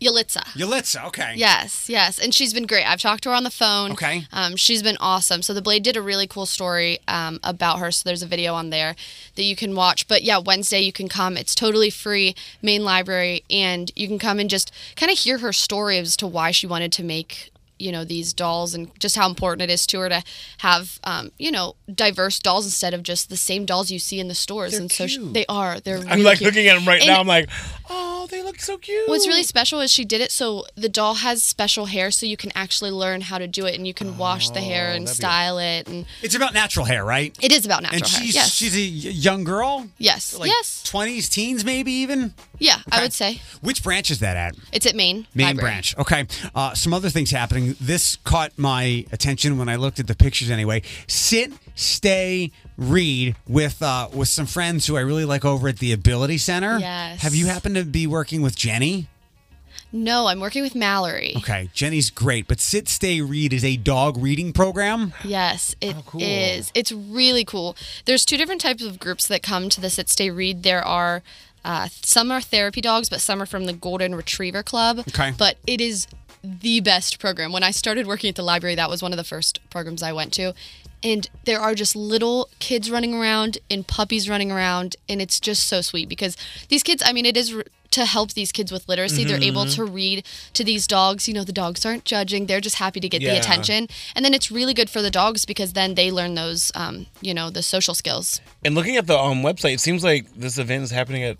Yalitza. Yalitza, okay. Yes, yes, and she's been great. I've talked to her on the phone. Okay. Um, she's been awesome. So the Blade did a really cool story um, about her. So there's a video on there that you can watch. But yeah, Wednesday you can come. It's totally free, main library, and you can come and just kind of hear her story as to why she wanted to make you know these dolls and just how important it is to her to have um, you know diverse dolls instead of just the same dolls you see in the stores They're and so she, they are they're I'm really like cute. looking at them right And- now. I'm like, oh, they look so cute. What's really special is she did it so the doll has special hair, so you can actually learn how to do it, and you can wash the hair and Oh, that'd be- style it, and It's about natural hair, right? it is about natural and hair. she's Yes, she's a young girl. yes, Like yes, 20s, teens, maybe even. Yeah. I would say Which branch is that at? it's at Maine. Main Library. branch. Okay. Uh, some other things happening. This caught my attention when I looked at the pictures. Anyway, sit, stay, read with uh, with some friends who I really like over at the Ability Center. Yes. Have you happened to be working with Jenny? No, I'm working with Mallory. Okay, Jenny's great, but Sit, Stay, Read is a dog reading program. Yes, it is. Oh, cool. It's really cool. There's two different types of groups that come to the Sit Stay Read. There are uh, some are therapy dogs, but some are from the Golden Retriever Club. Okay. But it is the best program. When I started working at the library, that was one of the first programs I went to. And there are just little kids running around and puppies running around. And it's just so sweet because these kids, I mean, it is r- to help these kids with literacy. They're able Mm-hmm. to read to these dogs. You know, the dogs aren't judging, they're just happy to get the attention. And then it's really good for the dogs because then they learn those, um, you know, the social skills. And looking at the um, website, it seems like this event is happening at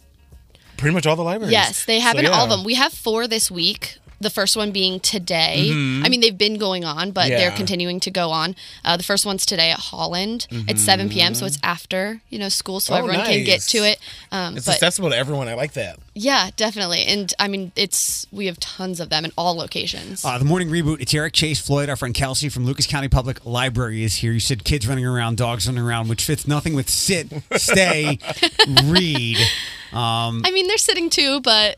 pretty much all the libraries. Yes, they So, happen all of them. We have four this week. The first one being today. I mean, they've been going on, but they're Mm-hmm. Continuing to go on. Uh, the first one's today at Holland. It's 7 p.m., so it's after you know school, so Mm-hmm. Oh, everyone can get to it. Um, It's but accessible to everyone. I like that. yeah, definitely. And I mean, it's we have tons of them in all locations. Uh, the morning reboot. It's Eric Chase Floyd, our friend Kelsey from Lucas County Public Library is here. You said kids running around, dogs running around, which fits nothing with sit, stay, read. I mean, they're sitting too, but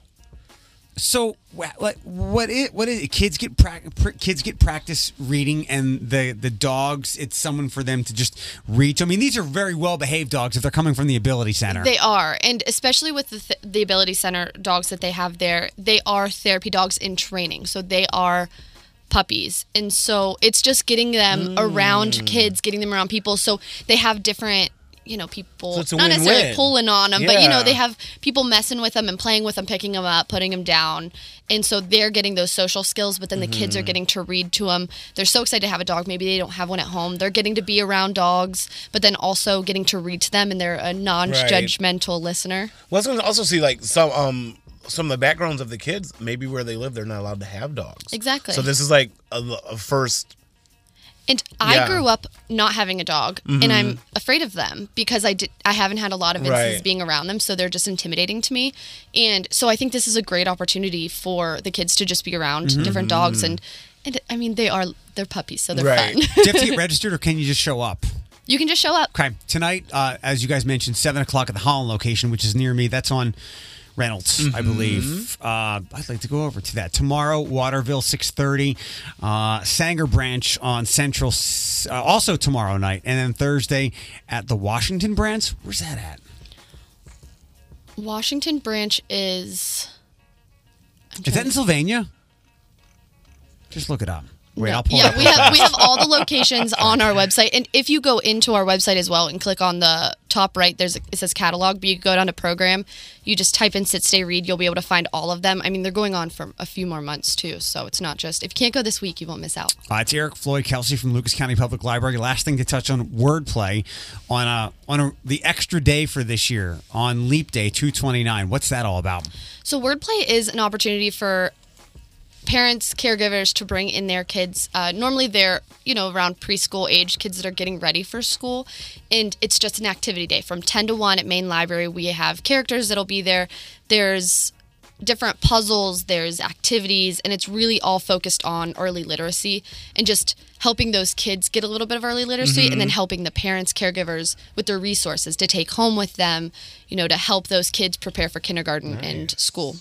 So, wha- what it what is it? Kids get prac- pr- kids get practice reading, and the the dogs. It's someone for them to just read. to. I mean, these are very well behaved dogs if they're coming from the Ability Center. They are, and especially with the, th- the Ability Center dogs that they have there, they are therapy dogs in training. So they are puppies. And so it's just getting them around mm. kids, getting them around people. So they have different, you know, people So not necessarily win-win. pulling on them, but you know, they have people messing with them and playing with them, picking them up, putting them down. And so they're getting those social skills, but then the kids are Mm-hmm. getting to read to them. They're so excited to have a dog. Maybe they don't have one at home. They're getting to be around dogs, but then also getting to read to them, and they're a non-judgmental listener. Well, I was also see like some um some of the backgrounds of the kids. Maybe where they live, they're not allowed to have dogs. Exactly. So this is like a, a first. And I Yeah. Mm-hmm. grew up not having a dog, and I'm afraid of them because I did. I haven't had a lot of instances Right. being around them, so they're just intimidating to me. And so I think this is a great opportunity for the kids to just be around Mm-hmm. different dogs, and and I mean they are they're puppies, so they're Right. fun. Do you have to get registered, or can you just show up? you can just show up. Okay, tonight, uh, as you guys mentioned, seven o'clock at the Holland location, which is near me. That's on Reynolds, I believe. Uh, I'd like to go over to that tomorrow. Waterville, six thirty. Uh, Sanger Branch on Central, uh, also tomorrow night, and then Thursday at the Washington Branch. Where's that at? Washington Branch is. Is that trying in Sylvania? Just look it up. Wait, No. I'll pull yeah, we have we have all the locations on our website, and if you go into our website as well and click on the top right, there's a, it says catalog. But you go down to program, you just type in sit stay read, you'll be able to find all of them. I mean, they're going on for a few more months too, so it's not just if you can't go this week, you won't miss out. Uh, it's Eric Floyd Kelsey from Lucas County Public Library. Last thing to touch on wordplay on a on a, the extra day for this year on Leap Day 229. What's that all about? So wordplay is an opportunity for parents, caregivers to bring in their kids. Uh, normally, they're you know around preschool age kids that are getting ready for school, and it's just an activity day from ten to one at Main Library. We have characters that'll be there. There's different puzzles, there's activities, and it's really all focused on early literacy and just helping those kids get a little bit of early literacy and then helping the parents, caregivers with their resources to take home with them, you know, to help those kids prepare for kindergarten and school.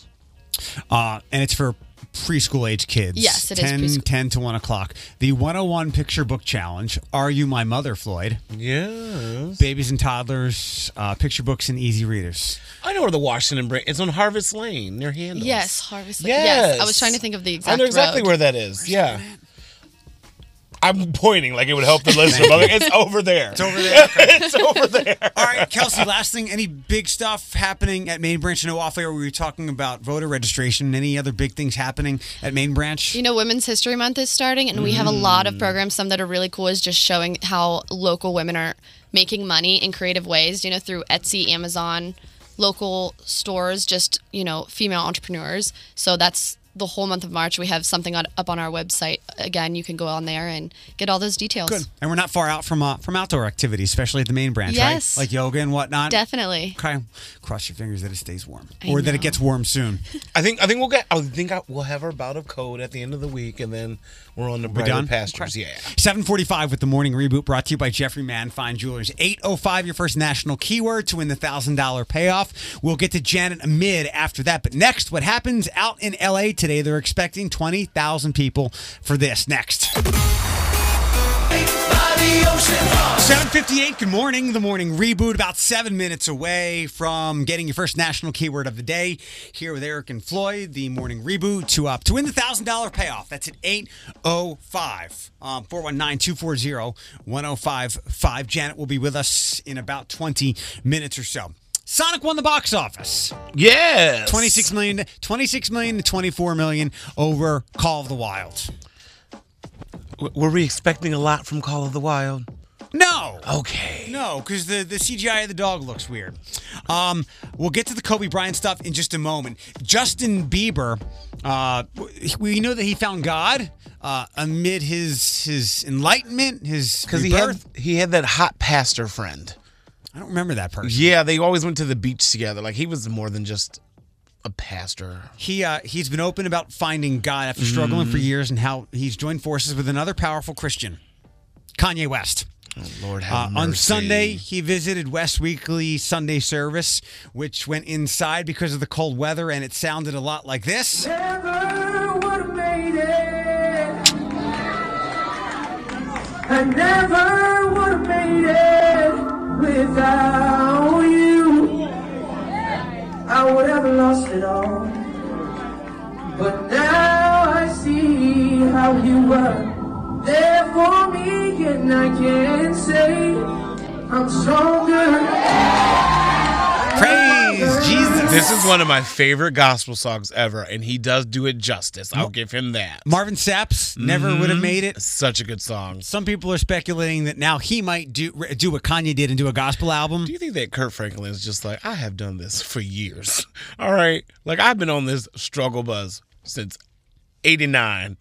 Uh, and it's for preschool age kids. Yes, it is 10, preschool. 10 to 1 o'clock. The 101 Picture Book Challenge. Are You My Mother, Floyd? Yes. Babies and toddlers, uh, picture books, and easy readers. I know where the Washington Break. It's on Harvest Lane near Handles. Yes, Harvest. Lane. Yes. Yes. I was trying to think of the exact. I know exactly road. where that is. Yeah. I'm pointing like it would help the listener. but it's over there. It's over there. it's over there. All right, Kelsey, last thing, any big stuff happening at Main Branch? I know off air we were talking about voter registration. Any other big things happening at Main Branch? You know, Women's History Month is starting, and we have a lot Mm. of programs. Some that are really cool is just showing how local women are making money in creative ways. You know, through Etsy, Amazon, local stores, just you know, female entrepreneurs. So that's the whole month of March. We have something on, up on our website. Again, you can go on there and get all those details. Good. And we're not far out from uh, from outdoor activities, especially at the Main Branch, Yes. right? Like yoga and whatnot. Definitely. Okay. Cross your fingers that it stays warm, I or that it gets warm soon. I think I think we'll get. I think I, we'll have our bout of cold at the end of the week, and then we're on the We're brighter done? pastures. Yeah. 745 with the morning reboot brought to you by Jeffrey Mann Fine Jewelers. 805, your first national keyword to win the $1,000 payoff. We'll get to Janet Amid after that. But next, what happens out in LA today? They're expecting 20,000 people for this. Next. 758, good morning. The morning reboot, about seven minutes away from getting your first national keyword of the day. Here with Eric and Floyd, the morning reboot to up to win the $1,000 payoff. That's at 805 um, 419 240 1055. Janet will be with us in about 20 minutes or so. Sonic won the box office. Yes. 26 million, 26 million to 24 million over Call of the Wild. W- Were we expecting a lot from Call of the Wild? No. Okay. No, because the, the CGI of the dog looks weird. Um, we'll get to the Kobe Bryant stuff in just a moment. Justin Bieber, uh, we know that he found God uh, amid his his enlightenment, his Because he had he had that hot pastor friend. I don't remember that person. Yeah, they always went to the beach together. Like he was more than just a pastor. He uh, he's been open about finding God after struggling Mm-hmm. for years and how he's joined forces with another powerful Christian, Kanye West. Oh, Lord Uh, mercy. on Sunday, he visited West Weekly Sunday service, which went inside because of the cold weather, and it sounded a lot like this. Never would have made it. I never would have made it without you. I would have lost it all. But now I see how you were there for me, and I can say I'm stronger. Praise Jesus. This is one of my favorite gospel songs ever, and he does do it justice. I'll give him that. Marvin Sapp's never would have mm-hmm. made it. Such a good song. Some people are speculating that now he might do do what Kanye did and do a gospel album. Do you think that Kirk Franklin is just like, I have done this for years? All right. Like, I've been on this struggle buzz since 89.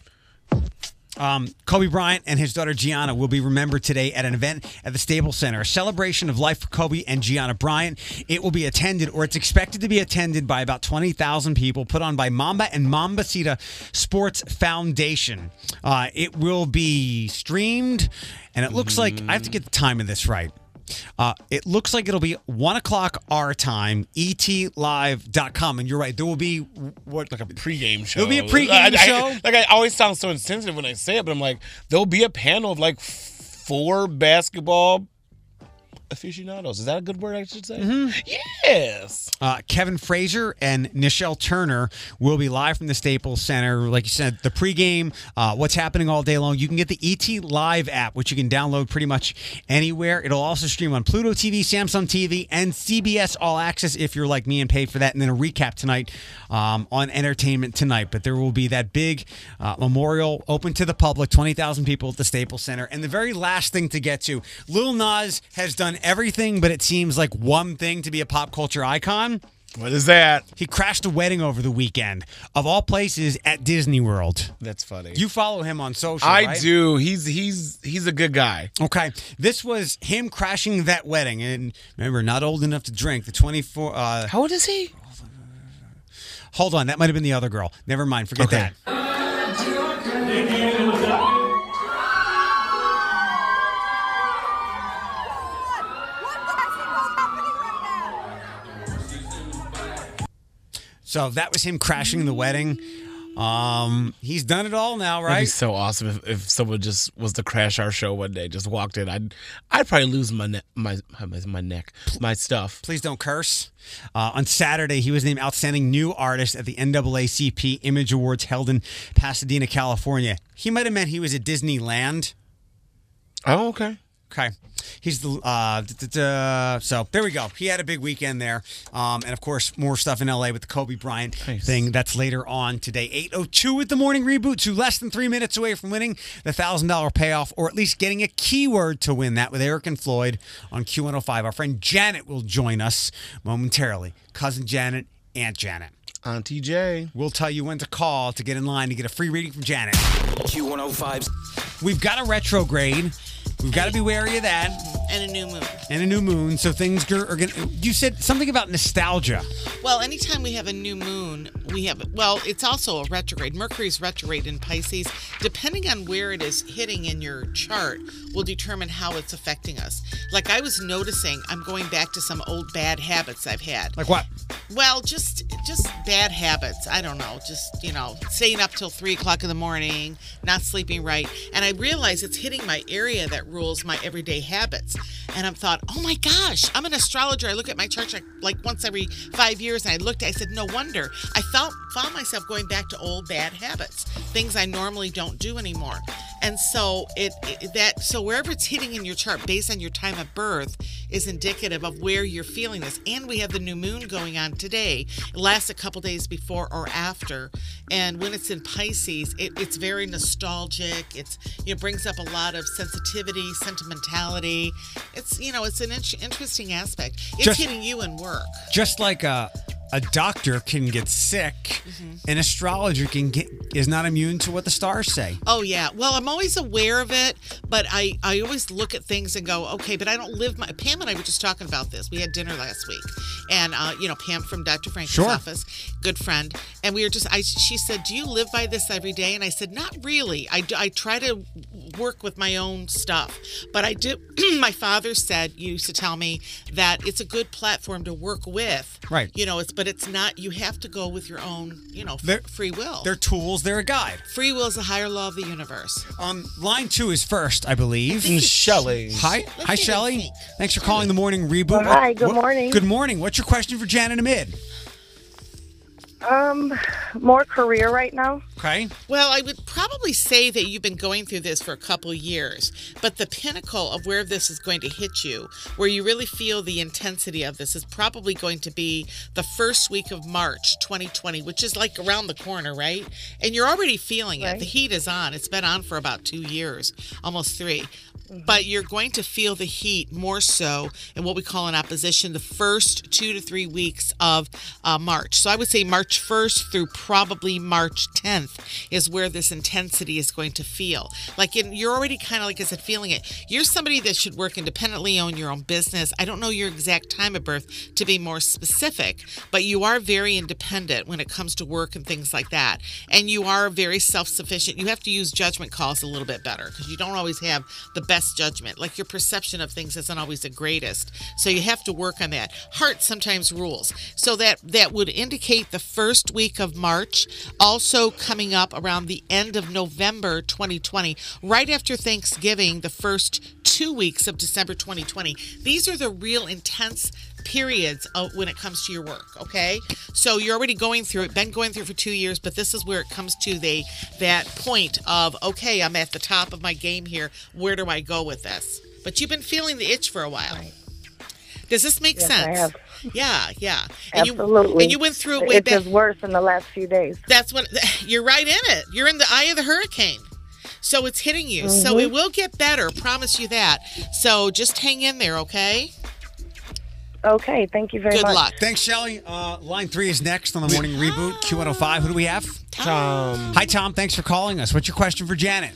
Um, Kobe Bryant and his daughter Gianna will be remembered today at an event at the Staples Center, a celebration of life for Kobe and Gianna Bryant. It will be attended, or it's expected to be attended, by about 20,000 people, put on by Mamba and Mambacita Sports Foundation. Uh, it will be streamed, and it looks like I have to get the time of this right. Uh, it looks like it'll be one o'clock our time, etlive.com. And you're right, there will be what Like a pregame show. There'll be a pregame I- I- show? like, I always sound so insensitive when I say it, but I'm like, there'll be a panel of like four basketball aficionados. Is that a good word I should say? Mm-hmm. Yes. Uh, Kevin Frazier and Nichelle Turner will be live from the Staples Center. Like you said, the pregame, uh, what's happening all day long. You can get the ET Live app, which you can download pretty much anywhere. It'll also stream on Pluto TV, Samsung TV, and CBS All Access if you're like me and paid for that. And then a recap tonight um, on Entertainment Tonight. But there will be that big uh, memorial open to the public, 20,000 people at the Staples Center. And the very last thing to get to Lil Nas has done everything, but it seems like one thing to be a pop culture icon. What is that? He crashed a wedding over the weekend, of all places, at Disney World. That's funny. You follow him on social, I right? do. He's he's he's a good guy. Okay, this was him crashing that wedding, and remember, not old enough to drink. The twenty-four. Uh, How old is he? hold on, that might have been the other girl. Never mind, forget Okay. that. So that was him crashing the wedding. Um, he's done it all now, right? That'd be so awesome if, if someone just was to crash our show one day, just walked in. I'd I'd probably lose my ne- my my my neck, my stuff. Please don't curse. Uh, on Saturday, he was named Outstanding New Artist at the NAACP Image Awards held in Pasadena, California. He might have meant he was at Disneyland. Oh, okay. Okay. He's the uh, d- d- d- so there we go. He had a big weekend there, um, and of course more stuff in LA with the Kobe Bryant Nice. thing. That's later on today. Eight oh two with the morning reboot. To less than three minutes away from winning the thousand dollar payoff, or at least getting a keyword to win that with Eric and Floyd on Q one hundred five. Our friend Janet will join us momentarily. Cousin Janet, Aunt Janet. Auntie J. We'll tell you when to call to get in line to get a free reading from Janet. Q105's We've got a retrograde. We've got to be wary of that. And a new moon. and a new moon. So things are, are going to. You said something about nostalgia. Well, anytime we have a new moon, we have well, it's also a retrograde. Mercury's retrograde in Pisces. Depending on where it is hitting in your chart, will determine how it's affecting us. Like I was noticing, I'm going back to some old bad habits I've had. Like what? Well, just just bad habits. I don't know. Just you know, staying up till three o'clock in the morning, not sleeping right, and I realize it's hitting my area that rules my everyday habits. And I'm thought, oh my gosh, I'm an astrologer. I look at my chart like, like once every five years, and I looked. I said, no wonder. I felt found myself going back to old bad habits, things I normally don't do anymore. And so it, it that so wherever it's hitting in your chart based on your time of birth is indicative of where you're feeling this. And we have the new moon going on today. It lasts a couple days before or after. And when it's in Pisces, it, it's very nostalgic. It's you know brings up a lot of sensitivity, sentimentality. It's you know it's an in- interesting aspect. It's Just- hitting you in work. Just like a a doctor can get sick, Mm-hmm. an astrologer can get is not immune to what the stars say. Oh yeah. Well, I'm always aware of it, but I I always look at things and go, okay, but I don't live my. Pam and I were just talking about this. We had dinner last week, and uh, you know, Pam from Dr. Frank's Sure. office, good friend, and we were just. I she said, do you live by this every day? And I said, not really. I do- I try to work with my own stuff, but I do. my father said used to tell me that it's a good platform to work with. Right. You know, it's but it's not. You have to go with your own. You know, f- They're- free will. They're tools. They're a guide. Free will is a higher law of the universe. Um, line two is first, I believe. Shelley. Hi, hi, see what Shelley. Thanks for calling the morning reboot. Hi, good What- morning. Good morning. What's your question for Janet Amid? Um, more career right now. Okay. Well, I would probably say that you've been going through this for a couple years, but the pinnacle of where this is going to hit you, where you really feel the intensity of this, is probably going to be the first week of March 2020, which is like around the corner, right? And you're already feeling it. Right. The heat is on. It's been on for about two years, almost three. But you're going to feel the heat more so in what we call an opposition the first two to three weeks of uh, March. So I would say March 1st through probably March 10th is where this intensity is going to feel. Like in, you're already kind of like I said, feeling it. You're somebody that should work independently, own your own business. I don't know your exact time of birth to be more specific, but you are very independent when it comes to work and things like that. And you are very self sufficient. You have to use judgment calls a little bit better because you don't always have the best judgment. Like your perception of things isn't always the greatest. So you have to work on that. Heart sometimes rules. So that that would indicate the first week of March, also coming up around the end of November 2020, right after Thanksgiving, the first two weeks of December 2020. These are the real intense periods of when it comes to your work okay? So you're already going through it been going through for two years but this is where it comes to the that point of okay i'm at the top of my game here. Where do i go with this? But you've been feeling the itch for a while. Does this make Yes, I sense? have. yeah yeah and Absolutely. you and you went through it way It's back just worse in the last few days. that's what you're right in it. You're in the eye of the hurricane. So it's hitting you. So it will get better, promise you that. So just hang in there, okay? Okay, thank you very Good much. Good luck. Thanks, Shelley. Uh, line three is next on the morning reboot. Q105. Who do we have? Tom. Hi, Tom. Thanks for calling us. What's your question for Janet?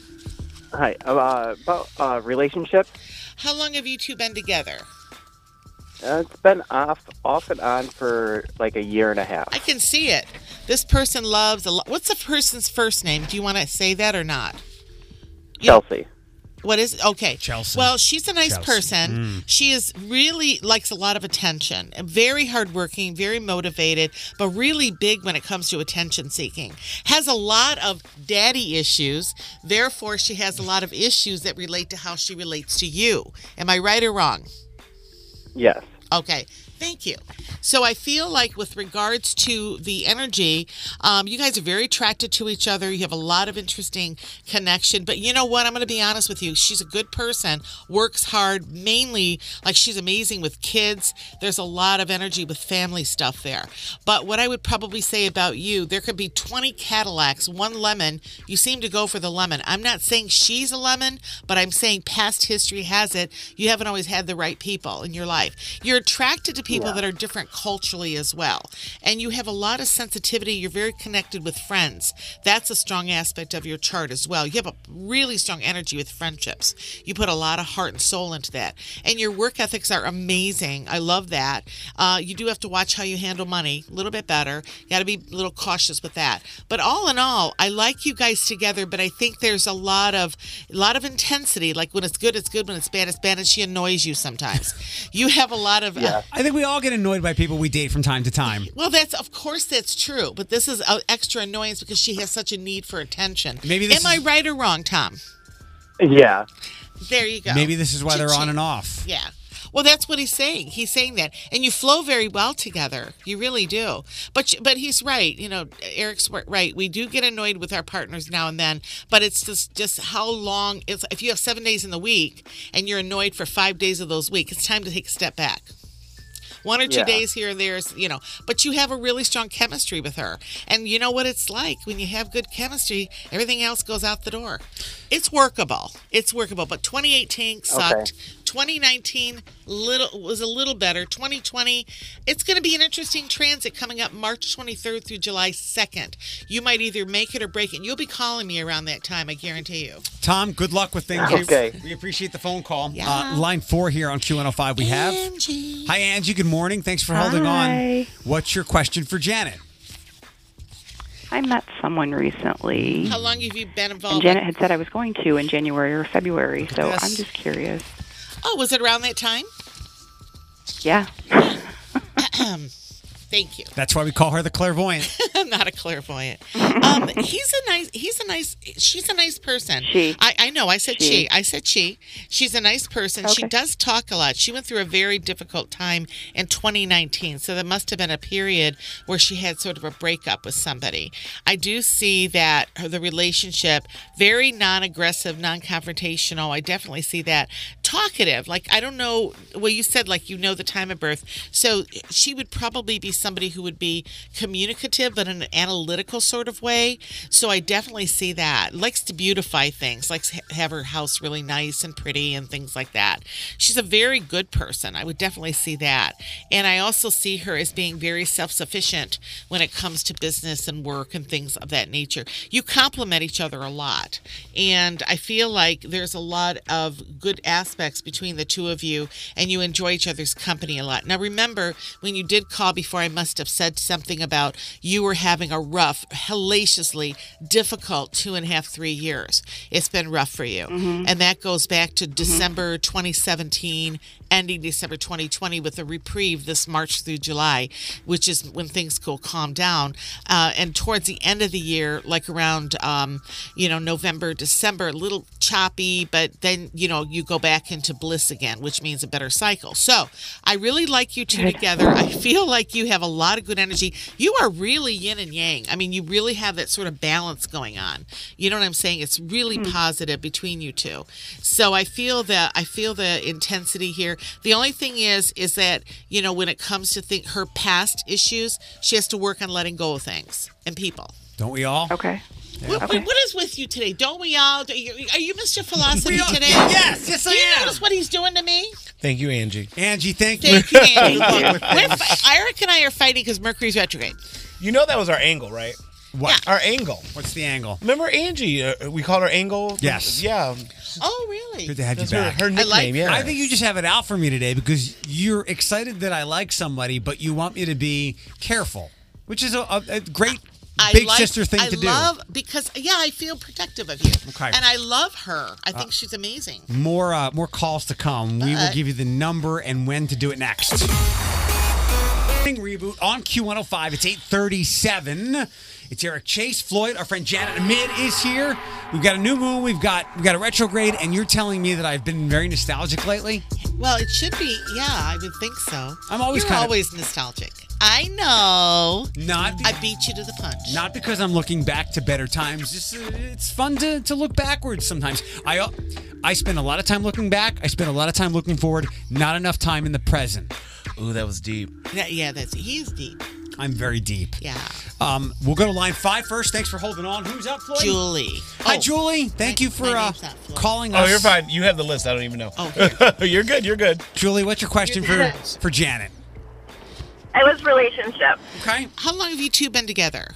Hi, uh, about uh, relationship. How long have you two been together? Uh, it's been off, off and on for like a year and a half. I can see it. This person loves a lot. What's the person's first name? Do you want to say that or not? You know- Chelsea. What is okay? Chelsea. Well, she's a nice Chelsea. person. Mm. She is really likes a lot of attention. Very hardworking, very motivated, but really big when it comes to attention seeking. Has a lot of daddy issues. Therefore, she has a lot of issues that relate to how she relates to you. Am I right or wrong? Yes. Okay. Thank you. So I feel like, with regards to the energy, um, you guys are very attracted to each other. You have a lot of interesting connection. But you know what? I'm going to be honest with you. She's a good person, works hard, mainly like she's amazing with kids. There's a lot of energy with family stuff there. But what I would probably say about you, there could be 20 Cadillacs, one lemon. You seem to go for the lemon. I'm not saying she's a lemon, but I'm saying past history has it. You haven't always had the right people in your life. You're attracted to people Yeah. that are different culturally as well. And you have a lot of sensitivity. You're very connected with friends. That's a strong aspect of your chart as well. You have a really strong energy with friendships. You put a lot of heart and soul into that. And your work ethics are amazing. I love that. Uh, you do have to watch how you handle money a little bit better. You got to be a little cautious with that. But all in all, I like you guys together, but I think there's a lot of a lot of intensity. Like when it's good, it's good. When it's bad, it's bad. And she annoys you sometimes. You have a lot of uh, I think we all get annoyed by people we date from time to time. well, that's of course that's true, but this is an extra annoyance because she has such a need for attention. Maybe this am I right or wrong, Tom? Yeah. There you go. Maybe this is why they're on and off. Yeah. Well, that's what he's saying. He's saying that, and you flow very well together. You really do. But but he's right. You know, Eric's right. We do get annoyed with our partners now and then, but it's just just how long. It's if you have seven days in the week and you're annoyed for five days of those weeks, it's time to take a step back. One or two Yeah. days here and there is, you know, but you have a really strong chemistry with her. And you know what it's like when you have good chemistry, everything else goes out the door. It's workable. It's workable. But 2018 sucked. 2019 little was a little better. 2020, it's going to be an interesting transit coming up March 23rd through July 2nd. You might either make it or break it. And you'll be calling me around that time, I guarantee you. Tom, good luck with things. We- Okay. We, appreciate the phone call. Yeah. Uh, line four here on Q105 we have. Angie. Hi, Angie. Good morning. Thanks for holding Hi. on. What's your question for Janet? I met someone recently, How long have you been involved? and involved? Janet had said I was going to in January or February. So this. I'm just curious. Oh, was it around that time? Yeah. Thank you. That's why we call her the clairvoyant. I'm not a clairvoyant. Um, he's a nice. He's a nice. She's a nice person. She. I, I know. I said she. She. I said she. She's a nice person. She does talk a lot. She went through a very difficult time in 2019, so there must have been a period where she had sort of a breakup with somebody. I do see that her- the relationship very non-aggressive, non-confrontational. I definitely see that talkative. Like I don't know. Well, you said like you know the time of birth, so she would probably be somebody who would be communicative, but in an analytical sort of way. So I definitely see that. Likes to beautify things, likes to have her house really nice and pretty and things like that. She's a very good person. I would definitely see that. And I also see her as being very self sufficient when it comes to business and work and things of that nature. You complement each other a lot. And I feel like there's a lot of good aspects between the two of you, and you enjoy each other's company a lot. Now, remember, when you did call before, I must have said something about you were having a rough, hellaciously difficult two and a half, three years. It's been rough for you. And that goes back to December 2017, ending December 2020 with a reprieve this March through July, which is when things go calm down. Uh, and towards the end of the year, like around, um, you know, November, December, a little choppy, but then, you know, you go back into bliss again, which means a better cycle. So I really like you two together. I feel like you have a lot of good energy. You are really yin and yang. I mean, you really have that sort of balance going on. You know what I'm saying? It's really hmm. positive between you two. So I feel that I feel the intensity here. The only thing is, is that you know when it comes to think her past issues, she has to work on letting go of things and people. Don't we all? Okay. What, Okay. what is with you today? Don't we all? Are you, are you Mr. Philosophy all- today? Yes, yes, I Do you am. notice what he's doing to me? Thank you, Angie. Angie, thank you. Thank you, Andy. Good luck with We're things. Eric and I are fighting because Mercury's retrograde. You know that was our angle, right? What? Our angle. What's the angle? Remember Angie? Uh, we called her Angle. Yes. Yeah. Oh, really? Good to have you That's her, back. her nickname. like- yeah. I think you just have it out for me today because you're excited that I like somebody, but you want me to be careful, which is a, a, a great I big like- sister thing I to do. love because yeah, I feel protective of you, Okay. and I love her. I think Uh, she's amazing. More uh, more calls to come. We will give you the number and when to do it next. Reboot on Q105. It's 837. It's Eric Chase, Floyd, our friend Janet Amid is here. We've got a new moon, we've got we've got a retrograde, and you're telling me that I've been very nostalgic lately? Well, it should be. Yeah, I would think so. I'm always kind of- always nostalgic. I know. Not I beat you to the punch. Not because I'm looking back to better times. Just uh, it's fun to, to look backwards sometimes. I uh, I spend a lot of time looking back. I spend a lot of time looking forward. Not enough time in the present. Ooh, that was deep. Yeah, yeah, that's he's deep. I'm very deep. Yeah. Um, we'll go to line five first. Thanks for holding on. Who's up, Floyd? Julie. Hi, Oh. Julie. Thank you for uh, name's not Floyd. calling Oh, you're fine. You have the list. I don't even know. Oh, you're good. You're good. Julie, what's your question for for Janet? It was relationship. Okay. How long have you two been together?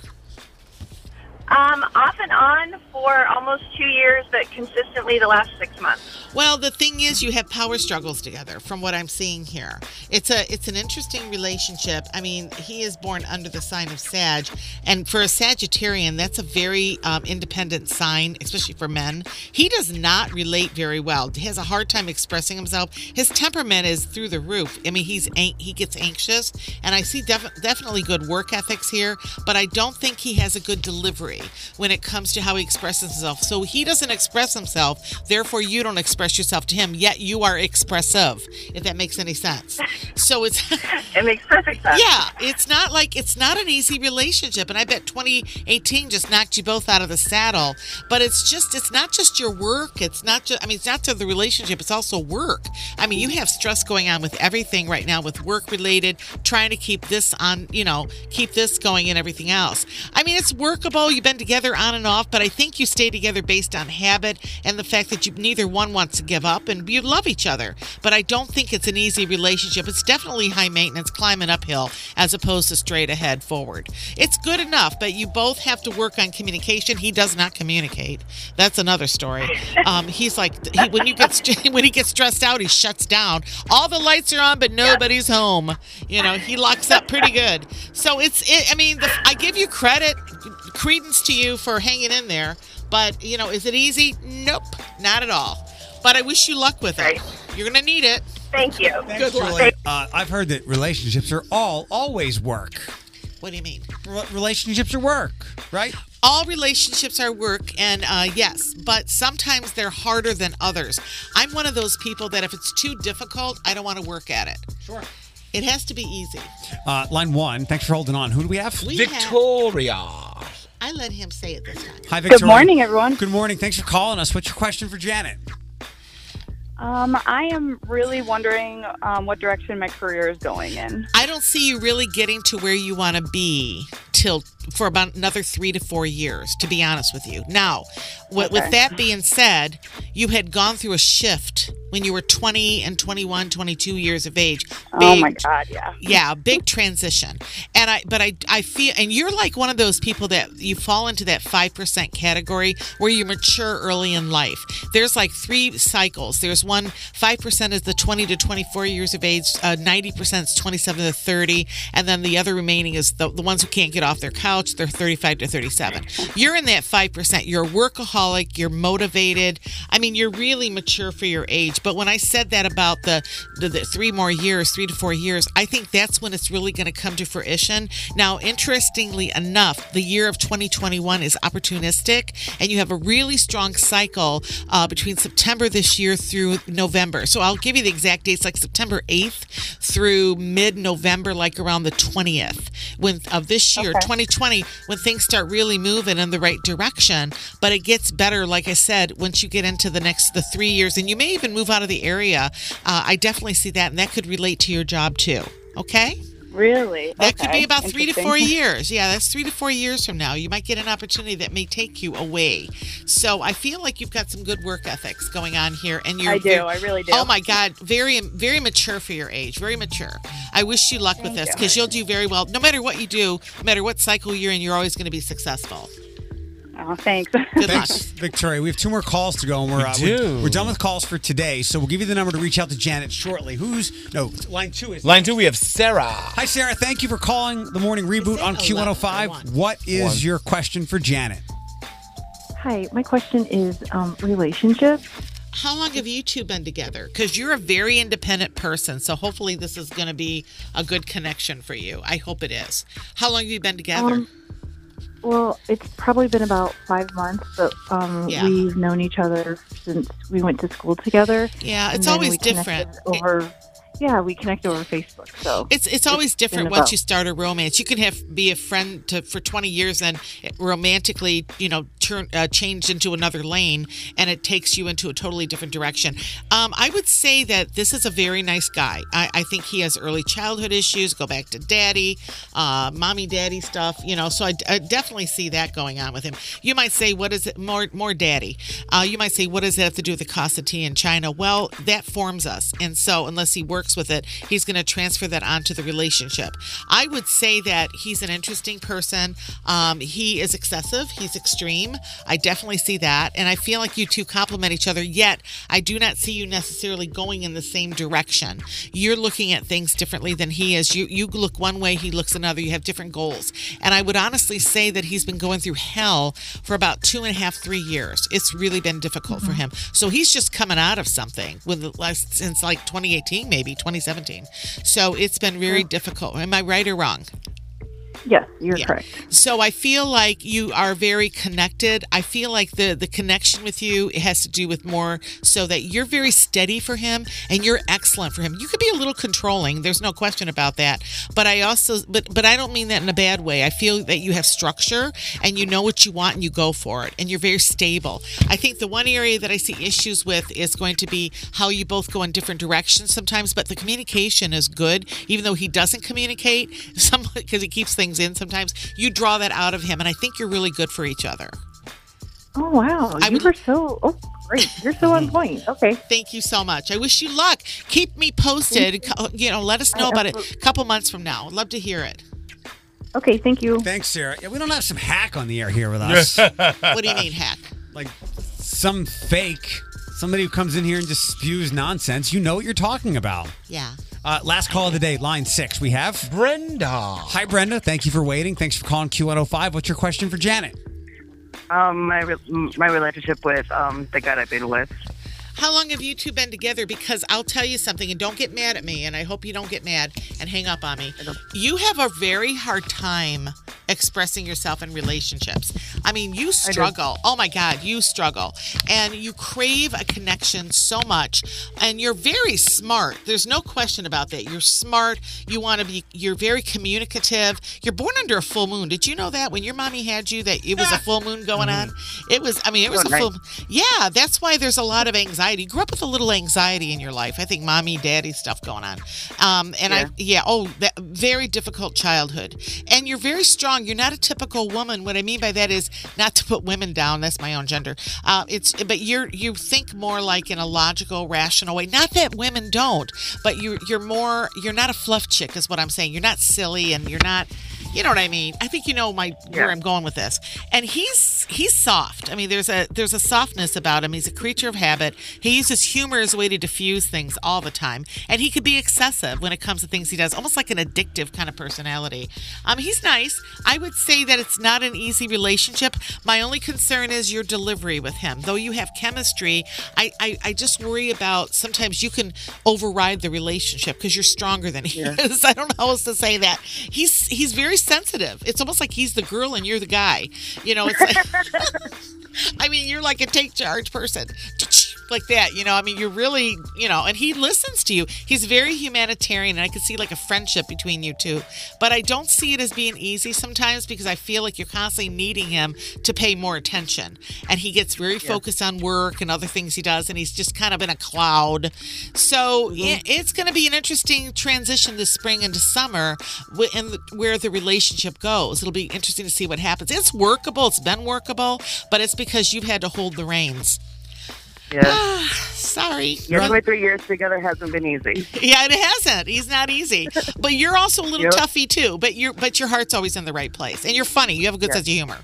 Um, off and on for almost two years, but consistently the last six months. Well, the thing is, you have power struggles together. From what I'm seeing here, it's a it's an interesting relationship. I mean, he is born under the sign of Sag, and for a Sagittarian, that's a very um, independent sign, especially for men. He does not relate very well. He has a hard time expressing himself. His temperament is through the roof. I mean, he's he gets anxious, and I see def- definitely good work ethics here, but I don't think he has a good delivery when it comes to how he expresses himself. So he doesn't express himself, therefore you don't express yourself to him. Yet you are expressive, if that makes any sense. So it's it makes perfect sense. Yeah, it's not like it's not an easy relationship, and I bet 2018 just knocked you both out of the saddle. But it's just it's not just your work. It's not just I mean it's not just the relationship. It's also work. I mean you have stress going on with everything right now with work related, trying to keep this on you know keep this going and everything else. I mean it's workable. You've been together on and off, but I think you stay together based on habit and the fact that you neither one wants to give up and you love each other. But I don't think it's an easy relationship. It's definitely high maintenance, climbing uphill as opposed to straight ahead forward. It's good enough, but you both have to work on communication. He does not communicate. That's another story. Um, he's like he, when you get when he gets stressed out, he shuts down. All the lights are on, but nobody's home. You know, he locks up pretty good. So it's it, I mean, the, I give you credit, credence to you for hanging in there. But you know, is it easy? Nope, not at all. But I wish you luck with it. You're gonna need it. Thank you. Good luck. Uh, I've heard that relationships are all always work. What do you mean? Re- relationships are work, right? All relationships are work, and uh, yes, but sometimes they're harder than others. I'm one of those people that if it's too difficult, I don't want to work at it. Sure. It has to be easy. Uh, line one. Thanks for holding on. Who do we have? We Victoria. I let him say it this time. Hi, Victoria. Good morning, everyone. Good morning. Thanks for calling us. What's your question for Janet? Um, I am really wondering um, what direction my career is going in. I don't see you really getting to where you want to be till for about another three to four years, to be honest with you. Now, with, with that being said, you had gone through a shift when you were 20 and 21, 22 years of age. Oh my Big- God, yeah. yeah big transition and i but i i feel and you're like one of those people that you fall into that 5% category where you mature early in life there's like three cycles there's one 5% is the 20 to 24 years of age uh, 90% is 27 to 30 and then the other remaining is the, the ones who can't get off their couch they're 35 to 37 you're in that 5% you're a workaholic you're motivated. I mean you're really mature for your age. But when i said that about the the, the three more years three to four years i think that's when it's really going to come to fruition. Now interestingly enough the year of 2021 is opportunistic and you have a really strong cycle uh, between september this year through november. So i'll give you the exact dates like september 8th through mid-november like around the 20th when of this year Okay. 2020 when things start really moving in the right direction but it gets better like i said once you get into the next the three years and you may even move out of the area. Uh, i definitely see that and that could relate to your job too okay Really? that could be about three to four years. Yeah, that's three to four years from now. You might get an opportunity that may take you away. So I feel like you've got some good work ethics going on here, and you're. I do. I really do. Oh my God, very, very mature for your age. Very mature. I wish you luck with Thank this you. because you'll do very well. No matter what you do, no matter what cycle you're in, you're always going to be successful. Oh, thanks. Thanks, Victoria. We have two more calls to go, and we're, We uh, do. we're we're done with calls for today. So we'll give you the number to reach out to Janet shortly. Who's no line two is Line two, we have Sarah. Hi, Sarah. Thank you for calling the morning reboot on Q105. What is One. your question for Janet? Hi, my question is um, relationships. How long have you two been together? Because you're a very independent person, so hopefully this is going to be a good connection for you. I hope it is. How long have you been together? Um, well, it's probably been about five months, but um, Yeah. we've known each other since we went to school together. Yeah, it's always different. Over, yeah, we connect over Facebook. So It's it's always been different once you start a romance. You can have be a friend to for 20 years and romantically, you know, turn uh, change into another lane, and it takes you into a totally different direction. Um, I would say that this is a very nice guy. I, I think he has early childhood issues. Go back to daddy, uh, mommy, daddy stuff. You know, so I, I definitely see that going on with him. You might say, what is it? More more daddy. Uh, you might say, what does that have to do with the cost of tea in China? Well, that forms us, and so unless he works with it, he's going to transfer that onto the relationship. I would say that he's an interesting person. Um, he is excessive. He's extreme. I definitely see that, and I feel like you two complement each other. Yet, I do not see you necessarily going in the same direction. You're looking at things differently than he is. You you look one way, he looks another. You have different goals, and I would honestly say that he's been going through hell for about two and a half, three years. It's really been difficult for him. So he's just coming out of something with last since like 2018, maybe 2017. So it's been very difficult. Am I right or wrong? Yes, you're Yeah. correct. So I feel like you are very connected. I feel like the the connection with you has to do with more so that you're very steady for him and you're excellent for him. You could be a little controlling. There's no question about that. But I also but but I don't mean that in a bad way. I feel that you have structure and you know what you want and you go for it and you're very stable. I think the one area that I see issues with is going to be how you both go in different directions sometimes, but the communication is good even though he doesn't communicate some because he keeps things in sometimes. You draw that out of him and I think you're really good for each other. Oh wow, I you would- were so oh great. You're so on point. Okay. Thank you so much. I wish you luck. Keep me posted. Co- You know, let us know I about it a couple months from now. I'd love to hear it. Okay, thank you. Thanks, Sarah. Yeah, we don't have some hack on the air here with us. What do you mean, hack? like some fake, somebody who comes in here and just spews nonsense. You know what you're talking about. Yeah. Uh, last call of the day, line six. We have Brenda. Hi, Brenda. Thank you for waiting. Thanks for calling Q105. What's your question for Janet? Um, my re- my relationship with um the guy I've been with. How long have you two been together? Because I'll tell you something, and don't get mad at me, and I hope you don't get mad and hang up on me. You have a very hard time expressing yourself in relationships. I mean, you struggle. Oh my God, you struggle. And you crave a connection so much. And you're very smart. There's no question about that. You're smart. You want to be, you're very communicative. You're born under a full moon. Did you know that when your mommy had you, that it was a full moon going on? It was, I mean, it was a full yeah, that's why there's a lot of anxiety. You grew up with a little anxiety in your life. I think mommy, daddy stuff going on. Um, and I, yeah, oh, that very difficult childhood. And you're very strong. You're not a typical woman. What I mean by that is not to put women down. That's my own gender. Uh, it's, but you're you think more like in a logical, rational way. Not that women don't, but you you're more. You're not a fluff chick, is what I'm saying. You're not silly, and you're not. You know what I mean? I think you know my where I'm going with this. And he's he's soft. I mean, there's a there's a softness about him. He's a creature of habit. He uses humor as a way to diffuse things all the time, and he could be excessive when it comes to things he does, almost like an addictive kind of personality. Um, he's nice. I would say that it's not an easy relationship. My only concern is your delivery with him. Though you have chemistry, I I, I just worry about sometimes you can override the relationship because you're stronger than he is. I don't know how else to say that. He's he's very sensitive. It's almost like he's the girl and you're the guy. You know, it's like I mean, you're like a take charge person. Like that, you know. I mean, you're really, you know, and he listens to you. He's very humanitarian, and I can see like a friendship between you two. But I don't see it as being easy sometimes because I feel like you're constantly needing him to pay more attention. And he gets very focused on work and other things he does, and he's just kind of in a cloud. So mm-hmm. it- it's going to be an interesting transition this spring into summer and where the relationship goes. It'll be interesting to see what happens. It's workable. It's been workable, but it's because you've had to hold the reins. Yeah. Sorry. Yeah, 23 years together hasn't been easy. Yeah, it hasn't. He's not easy, but you're also a little Yep. toughy too. But your but your heart's always in the right place, and you're funny. You have a good Yeah. sense of humor.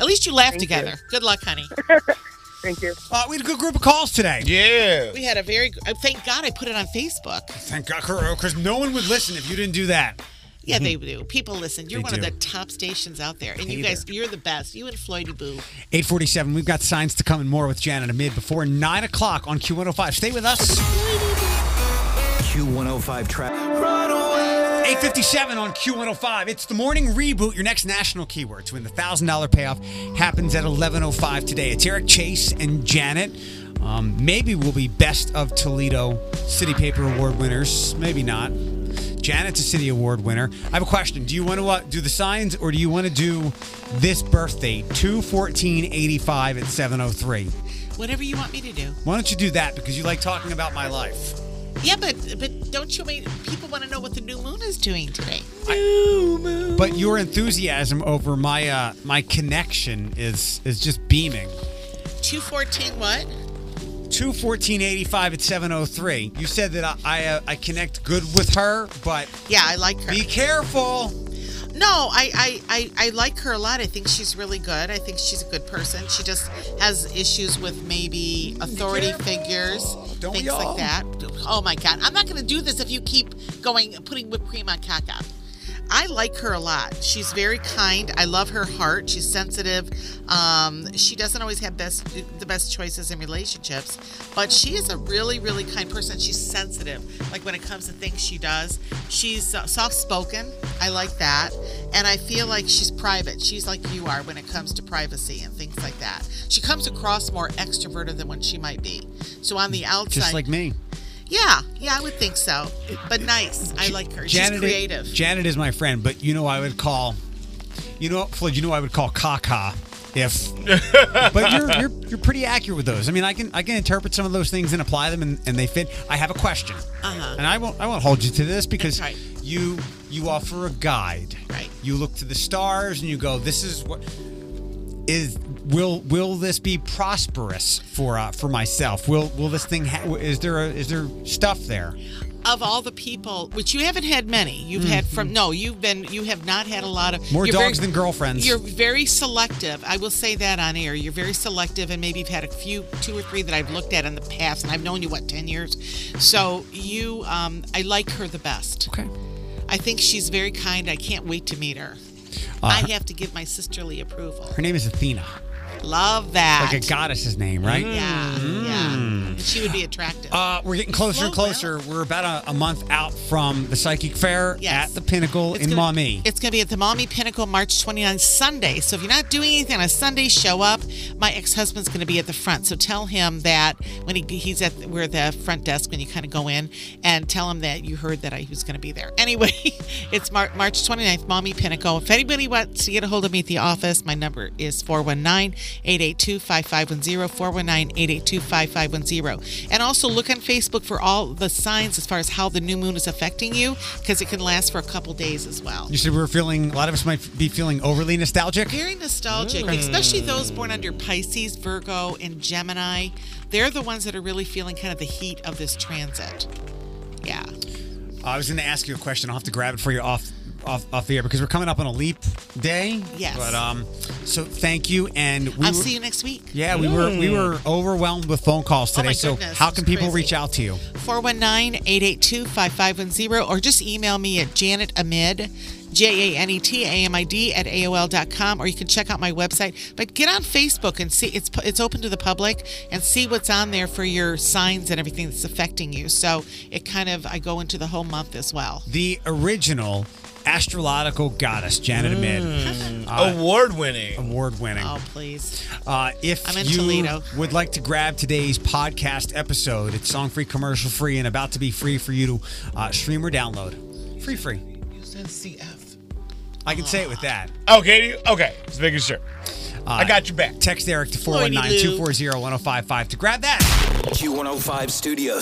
At least you laugh Thank together. Good luck, honey. Thank you. Uh, we had a good group of calls today. Yeah. We had a very. uh, Thank God I put it on Facebook. Thank God, because no one would listen if you didn't do that. Yeah, they do. People listen. You're They one of the top stations out there, and Hey you guys, you're the best. You and Floydie Boo. 847, we've got signs to come and more with Janet Amid before 9 o'clock on Q105. Stay with us. Q105 track. 857 on Q105. It's the morning reboot, your next national keyword to win the $1,000 payoff happens at 11.05 today. It's Eric Chase and Janet. Um, maybe we'll be best of Toledo City Paper Award winners. Maybe not. Janet's a City Award winner. I have a question. Do you want to uh, do the signs or do you want to do this birthday, 21485 at 703? Whatever you want me to do. Why don't you do that because you like talking about my life? Yeah, but but don't you mean people want to know what the new moon is doing today? But your enthusiasm over my uh, my connection is is just beaming. Two fourteen what? Two fourteen eighty five at seven oh three. You said that I I, uh, I connect good with her, but Yeah, I like her. be careful. No, I, I, I, I like her a lot. I think she's really good. I think she's a good person. She just has issues with maybe authority figures, Don't things like that. Oh my God. I'm not going to do this if you keep going, putting whipped cream on caca. I like her a lot. She's very kind. I love her heart. She's sensitive. Um, she doesn't always have best the best choices in relationships, but she is a really, really kind person. She's sensitive. Like when it comes to things she does, she's uh, soft spoken. I like that, and I feel like she's private. She's like you are when it comes to privacy and things like that. She comes across more extroverted than what she might be. So on the outside, Just like me. Yeah, yeah, I would think so. But nice. I like her. She's creative. Janet is my friend, but you know I would call, you know, Floyd. You know I would call Kaka if. but you're, you're you're pretty accurate with those. I mean, I can I can interpret some of those things and apply them, and, and they fit. I have a question, Uh-huh. and I won't I won't hold you to this because right. you you offer a guide. Right. You look to the stars and you go, this is what is. Will will this be prosperous for uh, for myself? Will will this thing ha- is there a, is there stuff there? of all the people, which you haven't had many, you've had from no, you've been you have not had a lot of Mm-hmm. More dogs very- than girlfriends. You're very selective. I will say that on air. You're very selective, and maybe you've had a few, two or three that I've looked at in the past, and I've known you what ten years. So you, um, I like her the best. Okay. I think she's very kind. I can't wait to meet her. Uh, I have to give my sisterly approval. Her name is Athena. Love that. Like a goddess's name, right? Yeah, yeah. Mm. And she would be attractive. Uh, we're getting closer and closer. We're about a, a month out from the Psychic Fair Yes. at the Pinnacle in gonna- Maumee. It's going to be at the Maumee Pinnacle March 29th, Sunday. So if you're not doing anything on a Sunday, show up. My ex-husband's going to be at the front. So tell him that when he, he's at we're at the front desk when you kind of go in and tell him that you heard that I was going to be there. Anyway, it's Mar- March 29th, Maumee Pinnacle. If anybody wants to get a hold of me at the office, my number is 419-882-5510, 419-882-5510. And also look on Facebook for all the signs as far as how the new moon is affecting you because it can last for a couple days as well. You said we were feeling, a lot of us might be feeling overly nostalgic. Very nostalgic, especially mm. those born under Pisces, Virgo, and Gemini. They're the ones that are really feeling kind of the heat of this transit. Yeah. I was going to ask you a question. I'll have to grab it for you off off, off the air because we're coming up on a leap day. Yes. But um, so thank you, and we I'll were- see you next week. Yeah, we were we were overwhelmed with phone calls Oh today. my so goodness, how can people crazy. reach out to you? 419-882-5510 or just email me at Janet Amid, J-A-N-E-T-A-M-I-D at AOL.com or you can check out my website. But get on Facebook and see it's it's open to the public and see what's on there for your signs and everything that's affecting you. So it kind of I go into the whole month as well. The original astrological goddess, Janet Amid. Award winning. Award winning. Oh, please. Uh, if I'm in you Toledo. would like to grab today's podcast episode, it's song free, commercial free, and about to be free for you to uh, stream or download. Free, free. You said CF. I can say it with that. Okay, okay. Just making sure. I got your back. Text Eric to 419 240 1055 to grab that. Q105 Studios.